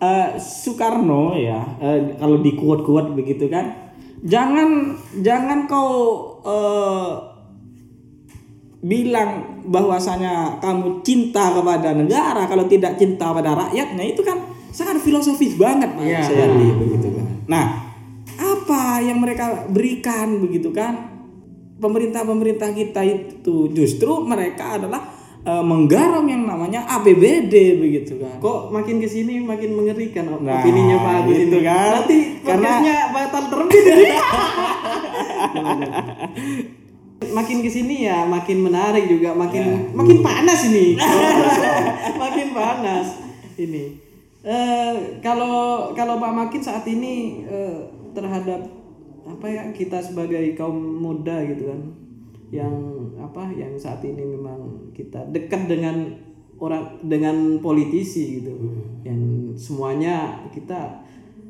Speaker 3: eh, Soekarno ya, eh, kalau di kuat-kuat begitu kan, jangan jangan kau eh, bilang bahwasanya kamu cinta kepada negara kalau tidak cinta pada rakyatnya itu kan sangat filosofis banget Pak. Sayadi, begitu kan. Nah, apa yang mereka berikan begitu kan? Pemerintah-pemerintah kita itu justru mereka adalah menggarap yang namanya APBD begitu kan.
Speaker 1: Kok makin ke sini makin mengerikan
Speaker 3: Nah,
Speaker 1: opininya Pak Agus
Speaker 3: gitu
Speaker 1: ini.
Speaker 3: kan.
Speaker 1: Nanti
Speaker 3: Karena-
Speaker 1: podcastnya batal terbit ini. (laughs) makin ke sini ya makin menarik juga makin
Speaker 3: Ya.
Speaker 1: makin panas ini (laughs) makin panas ini Eh, kalau kalau Pak Makin saat ini eh, terhadap apa ya kita sebagai kaum muda gitu kan yang apa yang saat ini memang kita dekat dengan orang dengan politisi gitu. Yang semuanya kita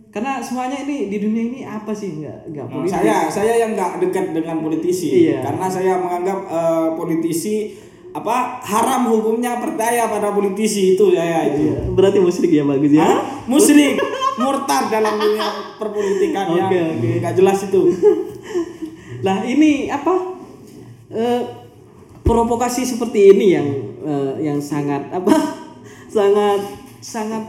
Speaker 1: karena semuanya ini di dunia ini apa sih? Nggak nggak
Speaker 3: Nah,
Speaker 1: politis.
Speaker 3: saya saya yang nggak dekat dengan politisi.
Speaker 1: Iya.
Speaker 3: karena saya menganggap eh, politisi apa haram hukumnya percaya pada politisi itu saya itu.
Speaker 1: Iya, berarti musyrik ya bagus ya?
Speaker 3: Hah? musyrik. Murtad dalam dunia perpolitikan ya
Speaker 1: Oke, oke.
Speaker 3: nggak jelas itu. (laughs)
Speaker 1: Nah ini apa eh, provokasi seperti ini yang eh, yang sangat apa (laughs) sangat sangat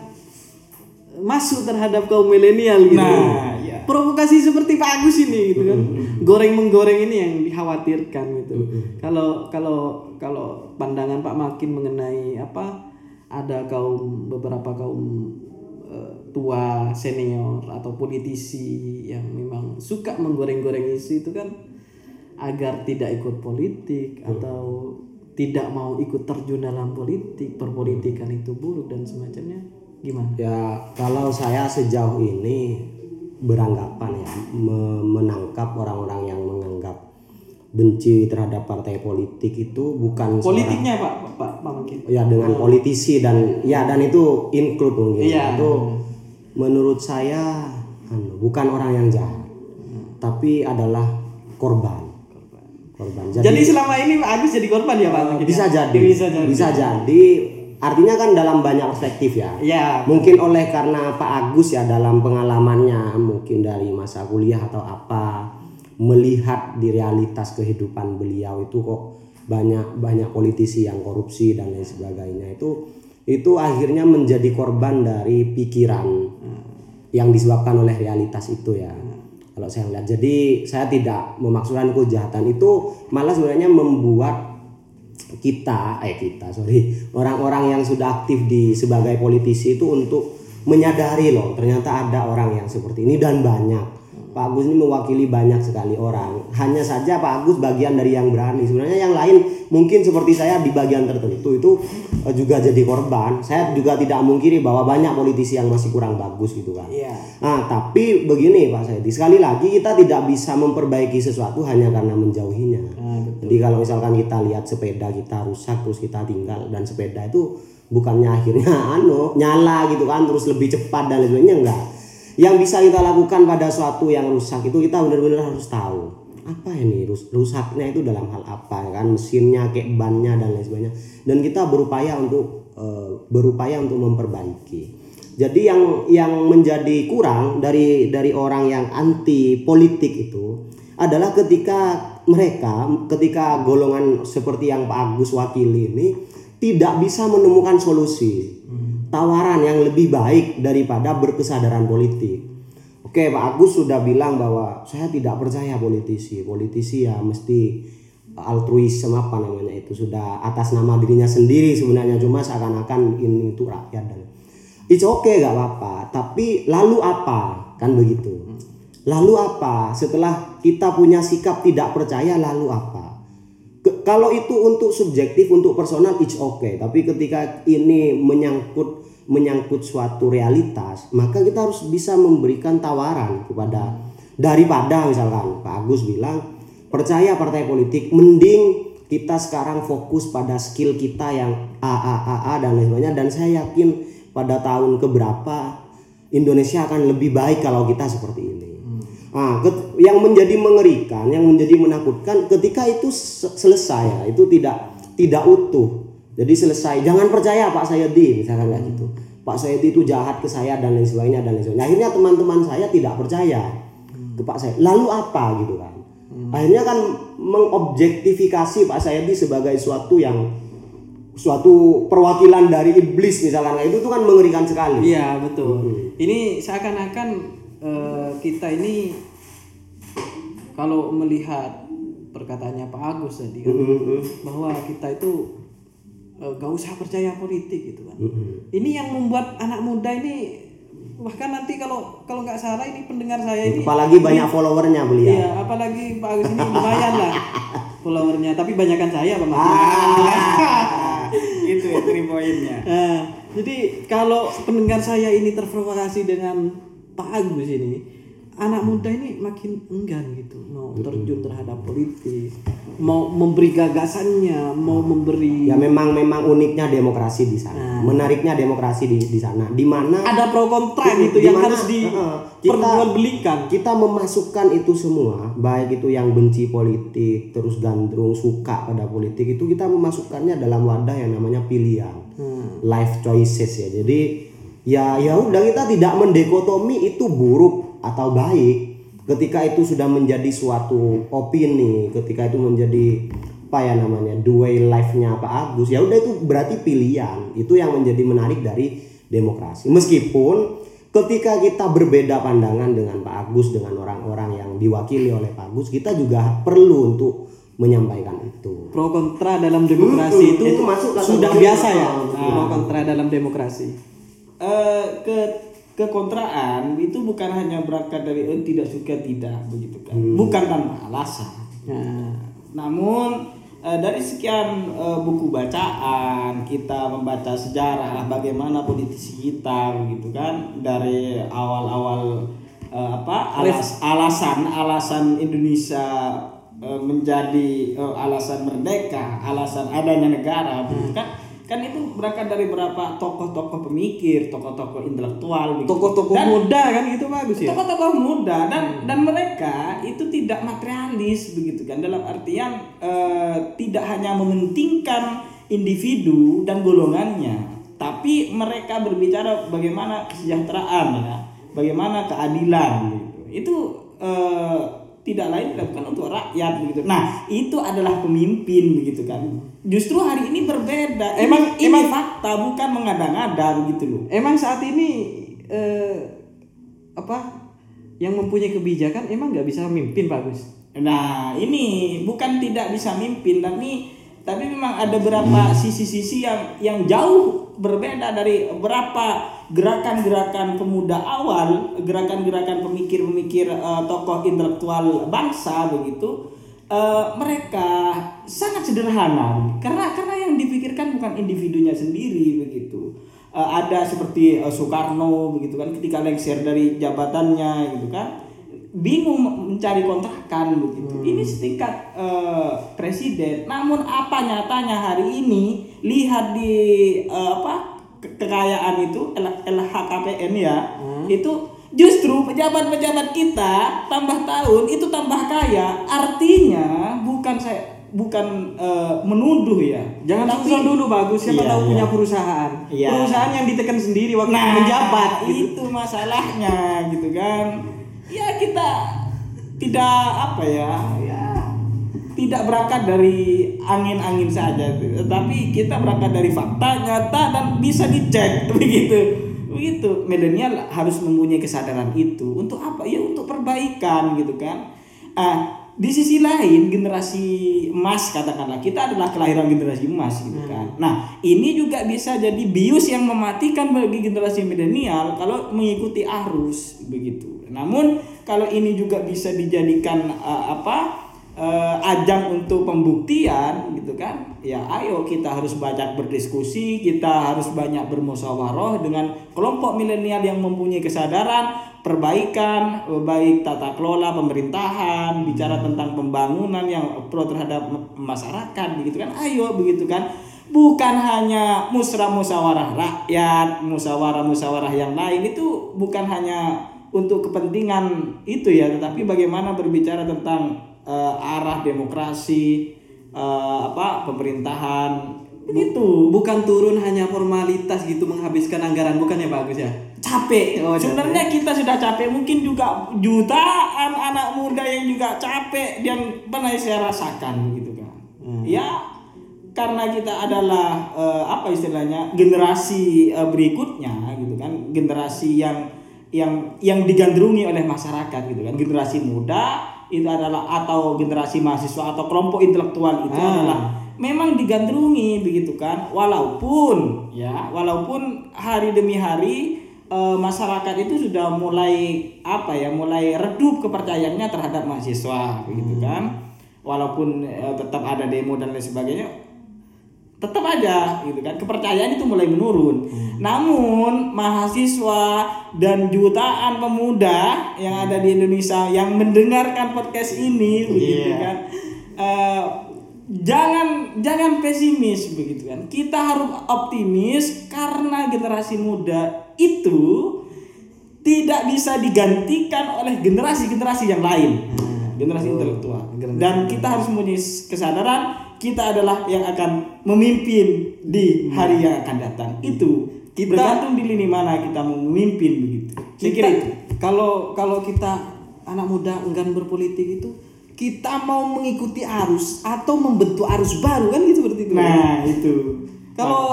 Speaker 1: masuk terhadap kaum milenial gitu.
Speaker 3: Nah, iya.
Speaker 1: Provokasi seperti Pak Agus ini gitu kan. Goreng menggoreng ini yang dikhawatirkan gitu. Kalau kalau kalau pandangan Pak Makin mengenai apa ada kaum beberapa kaum eh, tua senior atau politisi yang memang suka menggoreng-goreng isu itu kan agar tidak ikut politik atau tidak mau ikut terjun dalam politik perpolitikan itu buruk dan semacamnya gimana?
Speaker 2: Ya kalau saya sejauh ini beranggapan ya me- menangkap orang-orang yang menganggap benci terhadap partai politik itu bukan seorang-
Speaker 1: politiknya pak pak pak, Pak Makin
Speaker 2: ya dengan politisi dan ya dan itu include mungkin.
Speaker 1: Iya.
Speaker 2: itu menurut saya anu, bukan orang yang jahat tapi adalah korban korban. Jadi,
Speaker 1: jadi selama ini Pak Agus jadi korban ya Pak? Ya?
Speaker 2: bisa jadi
Speaker 1: bisa jadi.
Speaker 2: bisa jadi. Artinya kan dalam banyak perspektif ya.
Speaker 1: Ya
Speaker 2: mungkin oleh karena Pak Agus ya dalam pengalamannya mungkin dari masa kuliah atau apa melihat di realitas kehidupan beliau itu kok banyak banyak politisi yang korupsi dan lain sebagainya. Itu itu akhirnya menjadi korban dari pikiran yang disebabkan oleh realitas itu ya kalau saya lihat jadi saya tidak memaksudkan kejahatan itu malah sebenarnya membuat kita eh kita sorry orang-orang yang sudah aktif di sebagai politisi itu untuk menyadari loh ternyata ada orang yang seperti ini dan banyak Pak Agus ini mewakili banyak sekali orang hanya saja Pak Agus bagian dari yang berani sebenarnya yang lain mungkin seperti saya di bagian tertentu itu eh, juga jadi korban saya juga tidak mungkiri bahwa banyak politisi yang masih kurang bagus gitu kan
Speaker 1: iya
Speaker 2: Nah, tapi begini Pak Saidi, sekali lagi kita tidak bisa memperbaiki sesuatu hanya karena menjauhinya.
Speaker 1: Nah, betul.
Speaker 2: Jadi kalau misalkan kita lihat sepeda kita rusak terus kita tinggal dan sepeda itu bukannya akhirnya (laughs) anu nyala gitu kan terus lebih cepat dan lain sebagainya enggak. Yang bisa kita lakukan pada suatu yang rusak itu kita benar-benar harus tahu apa ini rus- rusaknya itu dalam hal apa kan? Mesinnya kayak bannya dan lain sebagainya. Dan kita berupaya untuk eh, berupaya untuk memperbaiki. Jadi yang yang menjadi kurang dari dari orang yang anti politik itu adalah ketika mereka ketika golongan seperti yang Pak Agus wakili ini tidak bisa menemukan solusi tawaran yang lebih baik daripada berkesadaran politik. Oke, Pak Agus sudah bilang bahwa saya tidak percaya politisi. Politisi ya mesti altruisme apa namanya itu sudah atas nama dirinya sendiri sebenarnya cuma seakan-akan ini itu rakyat dan It's okay gak apa-apa, tapi lalu apa? Kan begitu. Lalu apa? Setelah kita punya sikap tidak percaya, lalu apa? Ke- kalau itu untuk subjektif, untuk personal, it's okay. Tapi ketika ini menyangkut menyangkut suatu realitas, maka kita harus bisa memberikan tawaran kepada daripada misalkan Pak Agus bilang percaya partai politik, mending kita sekarang fokus pada skill kita yang A A A A dan lain sebagainya dan saya yakin pada tahun keberapa Indonesia akan lebih baik kalau kita seperti ini. Nah, yang menjadi mengerikan, yang menjadi menakutkan ketika itu se- selesai ya, itu tidak tidak utuh. Jadi selesai, jangan percaya Pak Sayedi misalkan kayak gitu. Pak Sayedi itu jahat ke saya dan lain sebagainya dan lain sebagainya. Akhirnya teman-teman saya tidak percaya ke Pak Sayedi. Lalu apa gitu kan? Akhirnya kan mengobjektifikasi Pak Sayedi sebagai suatu yang suatu perwakilan dari iblis misalkan kayak itu tuh kan mengerikan sekali.
Speaker 1: Iya betul. Ini seakan-akan eh, kita ini kalau melihat perkataannya Pak Agus tadi kan,
Speaker 2: Mm-mm.
Speaker 1: bahwa kita itu eh, gak usah percaya politik gitu kan.
Speaker 2: Mm-mm.
Speaker 1: Ini yang membuat anak muda ini bahkan nanti kalau kalau nggak salah ini pendengar saya ini
Speaker 2: apalagi banyak followernya beliau
Speaker 1: Iya, apalagi Pak Agus ini lumayan lah (laughs) followernya, tapi banyakan saya Pak Mas.
Speaker 2: Ah. (laughs)
Speaker 3: itu ya poinnya
Speaker 1: Nah, jadi kalau pendengar saya ini terprovokasi dengan Pak Agus ini, anak muda ini makin enggan gitu. Mau terjun terhadap politik, mau memberi gagasannya, mau memberi
Speaker 2: ya memang memang uniknya demokrasi di sana. Menariknya demokrasi di di sana. Di mana
Speaker 1: ada pro kontra
Speaker 2: Di-
Speaker 1: gitu
Speaker 2: di
Speaker 1: yang harus
Speaker 2: heeh,
Speaker 1: diperjualbelikan.
Speaker 2: kita memasukkan itu semua baik itu yang benci politik terus gandrung suka pada politik itu kita memasukkannya dalam wadah yang namanya pilihan.
Speaker 1: Hmm.
Speaker 2: life choices ya. Jadi ya ya udah kita tidak mendekotomi itu buruk atau baik. Ketika itu sudah menjadi suatu opini ketika itu menjadi apa ya namanya way life-nya Pak Agus ya udah itu berarti pilihan. Itu yang menjadi menarik dari demokrasi. Meskipun ketika kita berbeda pandangan dengan Pak Agus dengan orang-orang yang diwakili oleh Pak Agus kita juga perlu untuk menyampaikan itu.
Speaker 1: Pro kontra dalam demokrasi
Speaker 2: Hmm,
Speaker 1: itu,
Speaker 2: itu masuk
Speaker 1: sudah biasa ya.
Speaker 2: Pro
Speaker 1: kontra dalam demokrasi.
Speaker 3: Eh, ke kekontraan itu bukan hanya berangkat dari eh, tidak suka tidak begitu kan. Bukan tanpa alasan.
Speaker 1: Nah,
Speaker 3: namun eh, dari sekian eh, buku bacaan kita membaca sejarah bagaimana politisi kita begitu kan dari awal-awal eh, apa alas, alasan alasan Indonesia menjadi alasan merdeka alasan adanya negara begitu kan kan itu berangkat dari beberapa tokoh-tokoh pemikir tokoh-tokoh intelektual begitu.
Speaker 1: tokoh-tokoh
Speaker 3: Dan-
Speaker 1: muda kan itu bagus ya.
Speaker 3: tokoh-tokoh muda dan dan mereka itu tidak materialis begitu kan dalam artian eh, tidak hanya mementingkan individu dan golongannya tapi mereka berbicara bagaimana kesejahteraan ya bagaimana keadilan gitu itu eh, tidak lain dilakukan untuk rakyat begitu nah itu adalah pemimpin begitu kan. Justru hari ini berbeda.
Speaker 1: Emang-
Speaker 3: ini, ini
Speaker 1: emang-
Speaker 3: fakta bukan mengada-ngada begitu loh.
Speaker 1: Emang saat ini eh, apa yang mempunyai kebijakan emang nggak bisa memimpin Pak Gus?
Speaker 3: Nah, ini bukan tidak bisa mimpin, tapi tapi memang ada beberapa sisi-sisi yang yang jauh berbeda dari beberapa gerakan-gerakan pemuda awal, gerakan-gerakan pemikir-pemikir eh, tokoh intelektual bangsa begitu. eh, mereka sangat sederhana karena karena yang dipikirkan bukan individunya sendiri begitu. Eh, ada seperti eh, Soekarno begitu kan ketika lengser dari jabatannya gitu kan bingung mencari kontrakan begitu. Ini setingkat eh, presiden. Namun apa nyatanya hari ini lihat di eh, apa kekayaan itu LHKPN ya itu justru pejabat-pejabat kita tambah tahun itu tambah kaya. Artinya bukan saya bukan eh, menuduh ya.
Speaker 1: Jangan
Speaker 3: Tapi-
Speaker 1: susah dulu bagus siapa
Speaker 3: Iya,
Speaker 1: tahu
Speaker 3: iya.
Speaker 1: punya perusahaan.
Speaker 3: Iya.
Speaker 1: Perusahaan yang ditekan sendiri waktu
Speaker 3: Nah,
Speaker 1: menjabat gitu.
Speaker 3: itu masalahnya gitu kan. Ya kita tidak apa ya, ya tidak berangkat dari angin-angin saja, tetapi kita berangkat dari fakta nyata dan bisa dicek (laughs) begitu. Begitu. Milenial harus mempunyai kesadaran itu. Untuk apa? Ya untuk perbaikan gitu kan. Ah, di sisi lain generasi emas katakanlah kita adalah kelahiran generasi emas gitu kan. Nah, ini juga bisa jadi bius yang mematikan bagi generasi milenial kalau mengikuti arus begitu. Namun kalau ini juga bisa dijadikan eh, apa? Eh, ajang untuk pembuktian gitu kan? Ya ayo kita harus banyak berdiskusi kita harus banyak bermusyawarah dengan kelompok milenial yang mempunyai kesadaran perbaikan baik tata kelola pemerintahan bicara tentang pembangunan yang pro terhadap masyarakat begitu kan? Ayo begitu kan? Bukan hanya musra musyawarah rakyat musyawarah musyawarah yang lain itu bukan hanya untuk kepentingan itu ya tetapi bagaimana berbicara tentang eh, arah demokrasi eh, apa pemerintahan begitu
Speaker 1: Bukan turun hanya formalitas gitu menghabiskan anggaran bukan ya Pak Agus ya?
Speaker 3: capek.
Speaker 1: Oh, capek.
Speaker 3: sebenarnya kita sudah capek mungkin juga jutaan anak muda yang juga capek dan pernah saya rasakan gitu kan ya karena kita adalah eh, apa istilahnya generasi eh, berikutnya gitu kan. Generasi yang yang yang digandrungi oleh masyarakat gitu kan. Generasi muda itu adalah atau generasi mahasiswa atau kelompok intelektual itu
Speaker 1: Ah.
Speaker 3: adalah memang digandrungi begitu kan? Walaupun ya walaupun hari demi hari eh, masyarakat itu sudah mulai apa ya mulai redup kepercayaannya terhadap mahasiswa begitu kan? Walaupun eh, tetap ada demo dan lain sebagainya tetap aja gitu kan kepercayaan itu mulai menurun. Namun mahasiswa dan jutaan pemuda yang ada di Indonesia yang mendengarkan podcast ini begitu
Speaker 1: Iya.
Speaker 3: kan eh, jangan jangan pesimis begitu kan. Kita harus optimis karena generasi muda itu tidak bisa digantikan oleh generasi-generasi yang lain. Generasi intelektual. Dan kita harus mempunyai kesadaran kita adalah yang akan memimpin di hari yang akan datang. Itu
Speaker 1: Kita-
Speaker 3: bergantung di lini mana kita mau memimpin begitu. Saya kira
Speaker 1: kita
Speaker 3: itu.
Speaker 1: kalau kalau kita anak muda enggan berpolitik itu kita mau mengikuti arus atau membentuk arus baru kan gitu seperti itu.
Speaker 3: Nah, itu.
Speaker 1: Kalau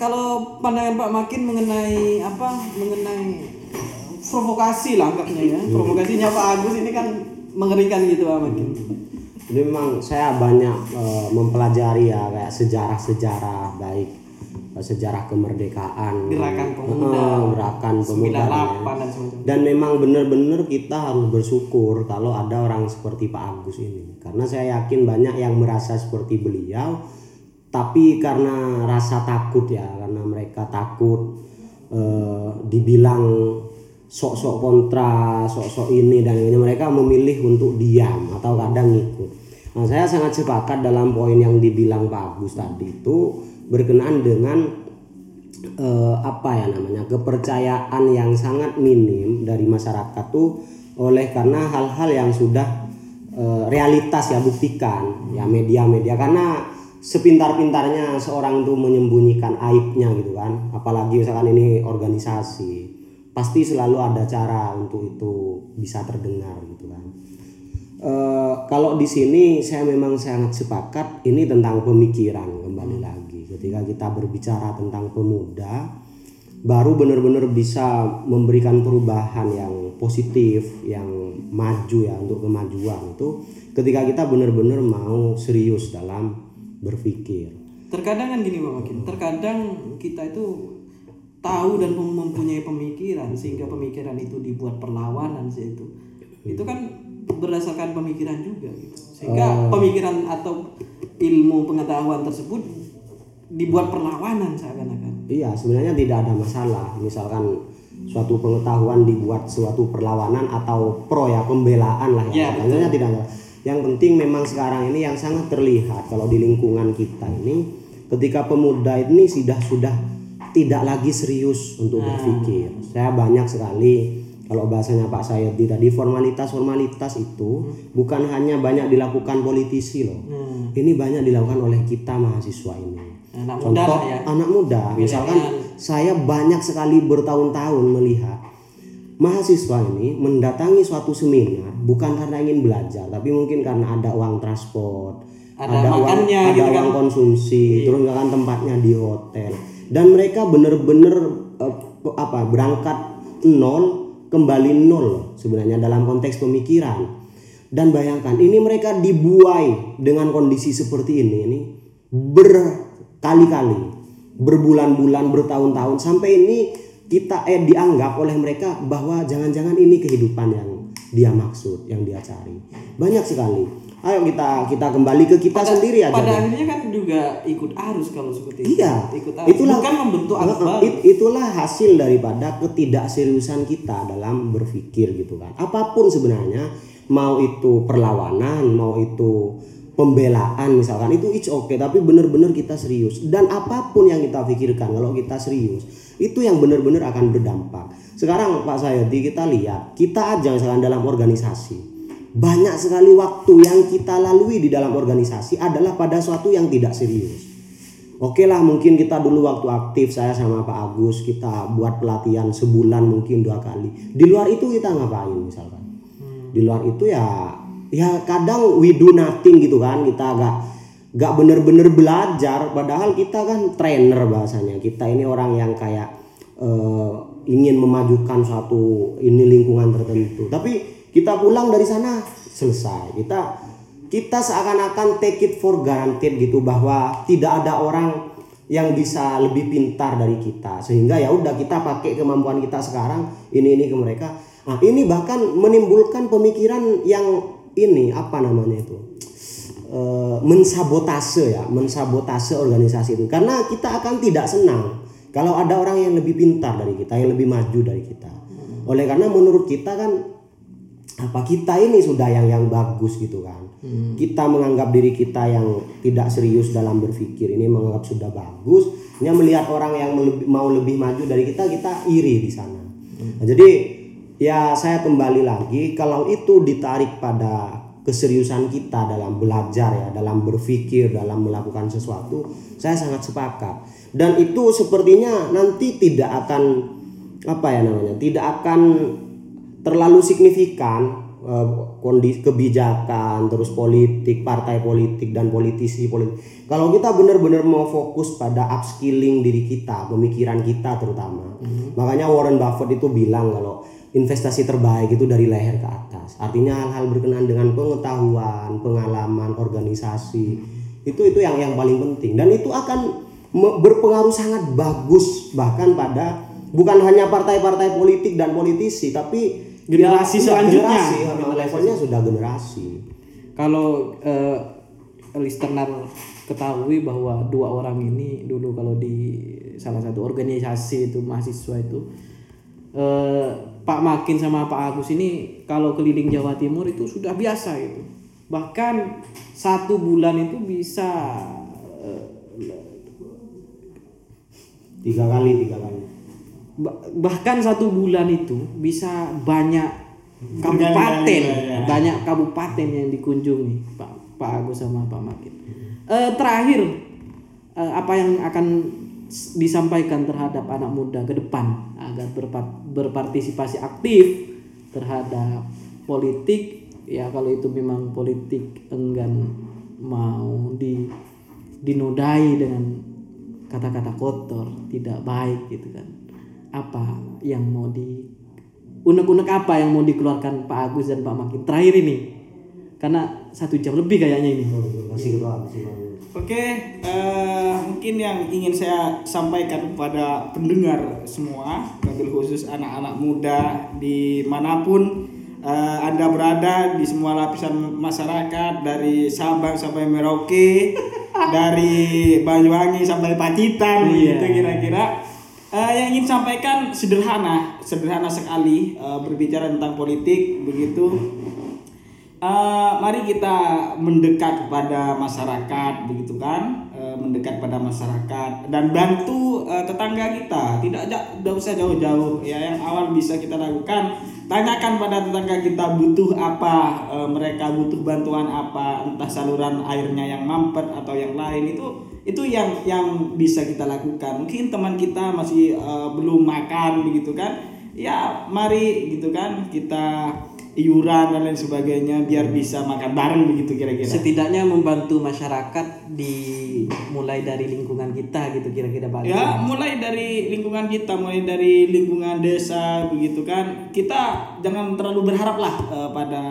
Speaker 1: kalau pandangan Pak Makin mengenai apa mengenai provokasi lah anggapnya ya. Provokasinya Pak Agus ini kan mengerikan gitu Pak Makin.
Speaker 2: Jadi memang saya banyak eh, mempelajari ya kayak sejarah-sejarah baik sejarah kemerdekaan,
Speaker 1: Gerakan pemuda,
Speaker 2: eh, gerakan pemuda
Speaker 1: 98
Speaker 2: ya.
Speaker 1: dan.
Speaker 2: Dan memang benar-benar kita harus bersyukur kalau ada orang seperti Pak Agus ini. Karena saya yakin banyak yang merasa seperti beliau tapi karena rasa takut ya, karena mereka takut eh, dibilang sok-sok kontra, sok-sok ini dan ini mereka memilih untuk diam atau kadang ngikut. Nah, saya sangat sepakat dalam poin yang dibilang Pak Agus tadi itu berkenaan dengan eh, apa ya namanya kepercayaan yang sangat minim dari masyarakat tuh oleh karena hal-hal yang sudah eh, realitas ya buktikan ya media-media. Karena sepintar-pintarnya seorang tuh menyembunyikan aibnya gitu kan. Apalagi misalkan ini organisasi pasti selalu ada cara untuk itu bisa terdengar gitu kan Eh, kalau di sini saya memang sangat sepakat ini tentang pemikiran kembali lagi. Ketika kita berbicara tentang pemuda baru benar-benar bisa memberikan perubahan yang positif yang maju ya untuk kemajuan itu ketika kita benar-benar mau serius dalam berpikir.
Speaker 1: Terkadang kan gini Pak Makin, terkadang kita itu tahu dan mem- mempunyai pemikiran sehingga pemikiran itu dibuat perlawanan sih itu. Itu kan berdasarkan pemikiran juga gitu. Sehingga pemikiran atau ilmu pengetahuan tersebut dibuat perlawanan seakan-akan.
Speaker 2: Iya, sebenarnya tidak ada masalah. Misalkan suatu pengetahuan dibuat suatu perlawanan atau pro ya pembelaan lah
Speaker 1: Ya,
Speaker 2: ya. Sebenarnya tidak ada. Yang penting memang sekarang ini yang sangat terlihat kalau di lingkungan kita ini ketika pemuda ini sudah sudah tidak lagi serius untuk berpikir. Saya banyak sekali kalau bahasanya Pak Sayedi tadi formalitas-formalitas itu bukan hanya banyak dilakukan politisi loh.
Speaker 1: Hmm.
Speaker 2: Ini banyak dilakukan oleh kita mahasiswa ini.
Speaker 1: Anak muda
Speaker 2: Contoh
Speaker 1: lah ya.
Speaker 2: anak muda, misalkan saya banyak sekali bertahun-tahun melihat mahasiswa ini mendatangi suatu seminar bukan karena ingin belajar, tapi mungkin karena ada uang transport,
Speaker 1: Ada
Speaker 2: uang,
Speaker 1: makannya
Speaker 2: ada
Speaker 1: gitu kan.
Speaker 2: uang konsumsi, terus nggak kan tempatnya di hotel, dan mereka bener-bener eh, apa berangkat nol kembali nol sebenarnya dalam konteks pemikiran. Dan bayangkan ini mereka dibuai dengan kondisi seperti ini ini berkali-kali, berbulan-bulan, bertahun-tahun sampai ini kita eh dianggap oleh mereka bahwa jangan-jangan ini kehidupan yang dia maksud, yang dia cari. Banyak sekali. Ayo kita kita kembali ke kita sendiri aja.
Speaker 1: Pada akhirnya kan juga ikut arus kalau seperti itu.
Speaker 2: Iya,
Speaker 1: Ikut arus.
Speaker 2: itulah
Speaker 1: Bukan membentuk arus baru.
Speaker 2: it- itulah hasil daripada ketidakseriusan kita dalam berpikir gitu kan. Apa pun sebenarnya, mau itu perlawanan, mau itu pembelaan misalkan itu it's okay, tapi benar-benar kita serius. Dan apa pun yang kita pikirkan kalau kita serius, itu yang benar-benar akan berdampak. Sekarang Pak Sayedi kita lihat, kita aja misalkan dalam organisasi banyak sekali waktu yang kita lalui di dalam organisasi adalah pada suatu yang tidak serius. Oke lah mungkin kita dulu waktu aktif saya sama Pak Agus kita buat pelatihan sebulan mungkin dua kali. Di luar itu kita ngapain misalkan? Di luar itu ya ya kadang we do nothing gitu kan kita agak gak bener-bener belajar padahal kita kan trainer bahasanya kita ini orang yang kayak eh, ingin memajukan suatu ini lingkungan tertentu tapi kita pulang dari sana. Selesai. Kita kita seakan-akan take it for granted gitu bahwa tidak ada orang yang bisa lebih pintar dari kita. Sehingga ya udah kita pakai kemampuan kita sekarang ini ini ke mereka. Nah ini bahkan menimbulkan pemikiran yang ini apa namanya itu? Eh, mensabotase ya mensabotase organisasi itu. Karena kita akan tidak senang kalau ada orang yang lebih pintar dari kita yang lebih maju dari kita. Oleh karena menurut kita kan apa kita ini sudah yang yang bagus gitu kan. Kita menganggap diri kita yang tidak serius dalam berpikir ini menganggap sudah bagus hanya melihat orang yang mau lebih maju dari kita kita iri di sana. Nah, jadi ya saya kembali lagi kalau itu ditarik pada keseriusan kita dalam belajar ya dalam berpikir dalam melakukan sesuatu saya sangat sepakat. Dan itu sepertinya nanti tidak akan apa ya namanya tidak akan terlalu signifikan kondisi kebijakan terus politik partai politik dan politisi politik. Kalau kita benar-benar mau fokus pada upskilling diri kita pemikiran kita terutama. Makanya Warren Buffett itu bilang kalau investasi terbaik itu dari leher ke atas. Artinya hal-hal berkenaan dengan pengetahuan pengalaman organisasi itu itu yang yang paling penting. Dan itu akan berpengaruh sangat bagus bahkan pada bukan hanya partai-partai politik dan politisi tapi
Speaker 1: Generasi
Speaker 2: ya,
Speaker 1: selanjutnya.
Speaker 2: generasi, levelnya sudah generasi.
Speaker 1: Kalau eh, listener ketahui bahwa dua orang ini dulu kalau di salah satu organisasi itu mahasiswa itu eh, Pak Makin sama Pak Agus ini kalau keliling Jawa Timur itu sudah biasa itu. Bahkan satu bulan itu bisa eh,
Speaker 2: tiga kali tiga kali
Speaker 1: bahkan satu bulan itu bisa banyak kabupaten
Speaker 3: ya, ya.
Speaker 1: banyak kabupaten yang dikunjungi Pak Pak Agus sama Pak Makin Eh, terakhir eh, apa yang akan disampaikan terhadap anak muda ke depan agar berpa- berpartisipasi aktif terhadap politik? Ya kalau itu memang politik enggan mau di dinodai dengan kata-kata kotor tidak baik gitu kan apa yang mau di unek-unek apa yang mau dikeluarkan Pak Agus dan Pak Makin terakhir ini karena satu jam lebih kayaknya ini
Speaker 2: masih keluar masih keluar.
Speaker 3: Oke, eh, mungkin yang ingin saya sampaikan kepada pendengar semua, wabil khusus anak-anak muda di mana pun eh, anda berada di semua lapisan masyarakat dari Sabang sampai Merauke, (laughs) dari Banyuwangi sampai Pacitan,
Speaker 1: Iya.
Speaker 3: gitu kira-kira. Eh, yang ingin sampaikan sederhana, sederhana sekali eh, berbicara tentang politik begitu. Eh, mari kita mendekat kepada masyarakat begitu kan mendekat pada masyarakat dan bantu eh, tetangga kita. Tidak tidak usah jauh-jauh ya yang awal bisa kita lakukan. Tanyakan pada tetangga kita butuh apa eh, mereka butuh bantuan apa entah saluran airnya yang mampet atau yang lain. Itu itu yang yang bisa kita lakukan. Mungkin teman kita masih eh, belum makan begitu kan? Ya mari gitu kan kita iuran dan lain sebagainya biar bisa makan bareng begitu kira-kira.
Speaker 1: setidaknya membantu masyarakat di mulai dari lingkungan kita gitu kira-kira Pak.
Speaker 3: Ya, mulai dari lingkungan kita, mulai dari lingkungan desa begitu kan. Kita jangan terlalu berharap lah eh, pada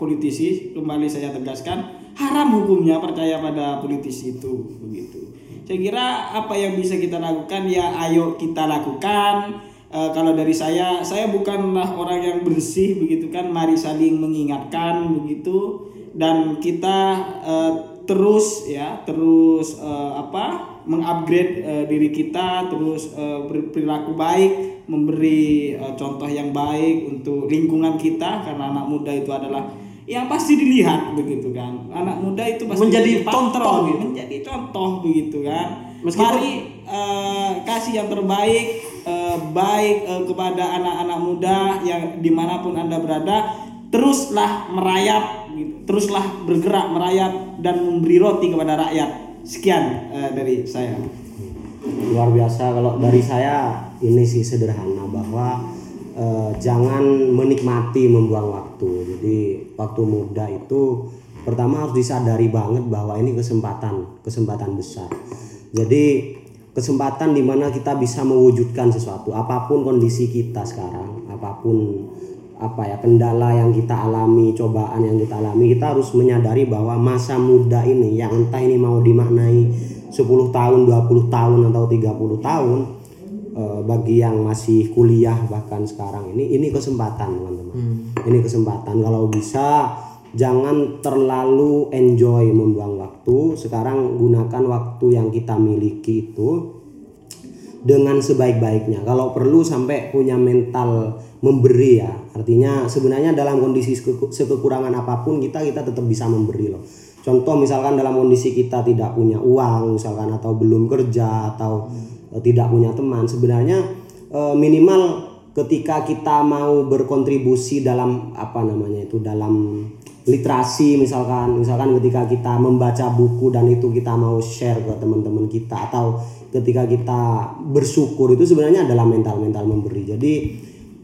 Speaker 3: politisi. Kembali saya tegaskan, haram hukumnya percaya pada politisi itu begitu. Saya kira apa yang bisa kita lakukan ya ayo kita lakukan. Eh, kalau dari saya, saya bukanlah orang yang bersih begitu kan. Mari saling mengingatkan begitu dan kita eh, terus ya terus eh, apa mengupgrade eh, diri kita terus eh, berperilaku baik memberi eh, contoh yang baik untuk lingkungan kita karena anak muda itu adalah yang pasti dilihat begitu kan anak muda itu pasti
Speaker 1: Menjadi contoh gitu.
Speaker 3: menjadi contoh begitu kan
Speaker 1: Meskipun-
Speaker 3: mari eh, kasih yang terbaik eh, baik eh, kepada anak-anak muda yang di mana pun anda berada teruslah merayap gitu. teruslah bergerak merayap dan memberi roti kepada rakyat. Sekian eh, dari saya.
Speaker 2: Luar biasa kalau dari saya ini sih sederhana bahwa jangan menikmati membuang waktu. Jadi waktu muda itu pertama harus disadari banget bahwa ini kesempatan kesempatan besar. Jadi kesempatan di mana kita bisa mewujudkan sesuatu. Apa pun kondisi kita sekarang apa pun apa ya kendala yang kita alami, cobaan yang kita alami, kita harus menyadari bahwa masa muda ini yang entah ini mau dimaknai 10 tahun, 20 tahun atau 30 tahun eh, bagi yang masih kuliah bahkan sekarang ini ini kesempatan teman-teman. Ini kesempatan. Kalau bisa jangan terlalu enjoy membuang waktu. Sekarang gunakan waktu yang kita miliki itu dengan sebaik-baiknya. Kalau perlu sampai punya mental memberi ya. Artinya sebenarnya dalam kondisi sekeku- sekekurangan apa pun kita kita tetap bisa memberi loh. Contoh misalkan dalam kondisi kita tidak punya uang misalkan atau belum kerja atau eh, tidak punya teman, sebenarnya eh, minimal ketika kita mau berkontribusi dalam apa namanya itu dalam literasi misalkan misalkan ketika kita membaca buku dan itu kita mau share ke teman-teman kita atau ketika kita bersyukur itu sebenarnya adalah mental-mental memberi. Jadi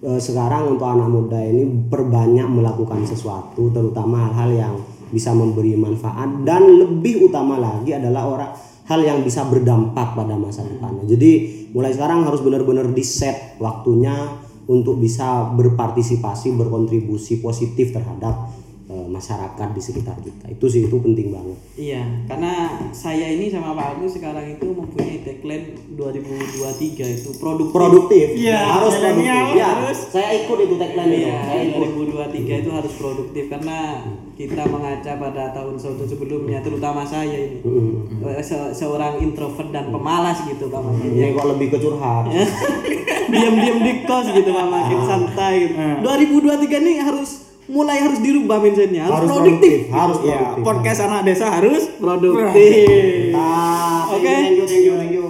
Speaker 2: eh, sekarang untuk anak muda ini perbanyak melakukan sesuatu terutama hal-hal yang bisa memberi manfaat dan lebih utama lagi adalah orang hal yang bisa berdampak pada masa depannya. Jadi mulai sekarang harus benar-benar di set waktunya untuk bisa berpartisipasi berkontribusi positif terhadap eh, masyarakat di sekitar kita itu sih itu penting banget
Speaker 1: Iya, karena saya ini sama Pak Agus sekarang itu mempunyai tagline 2023 itu produktif.
Speaker 2: produktif
Speaker 3: Iya,
Speaker 2: harus produktif ya
Speaker 3: harus.
Speaker 2: saya ikut itu tagline itu
Speaker 1: Iya,
Speaker 2: saya ikut
Speaker 1: 2023 itu harus produktif karena kita mengaca pada tahun-tahun sebelumnya, terutama saya ini
Speaker 2: Mm-mm.
Speaker 1: Eh, se- seorang introvert dan pemalas gitu Pak Makin.
Speaker 2: ini kok lebih ke curhat (laughs)
Speaker 1: Diam-diam di kos gitu Pak Makin santai gitu.
Speaker 3: Hmm.
Speaker 1: 2023 ini harus mulai harus dirubah mindsetnya, harus,
Speaker 2: harus
Speaker 1: produktif.
Speaker 2: harus
Speaker 3: Ya,
Speaker 2: produktif
Speaker 3: podcast anak desa harus
Speaker 1: Produktif.
Speaker 2: Ah, thank you,
Speaker 1: Oke.
Speaker 2: thank you thank you thank you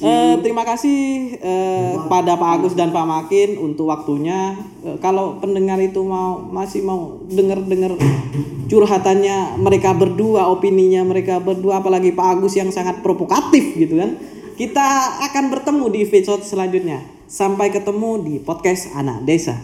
Speaker 1: Eh, terima kasih eh, pada Pak Agus dan Pak Makin untuk waktunya. Eh, kalau pendengar itu mau masih mau dengar-dengar curhatannya mereka berdua, opininya mereka berdua, apalagi Pak Agus yang sangat provokatif gitu kan. Kita akan bertemu di episode selanjutnya. Sampai ketemu di podcast Anak Desa.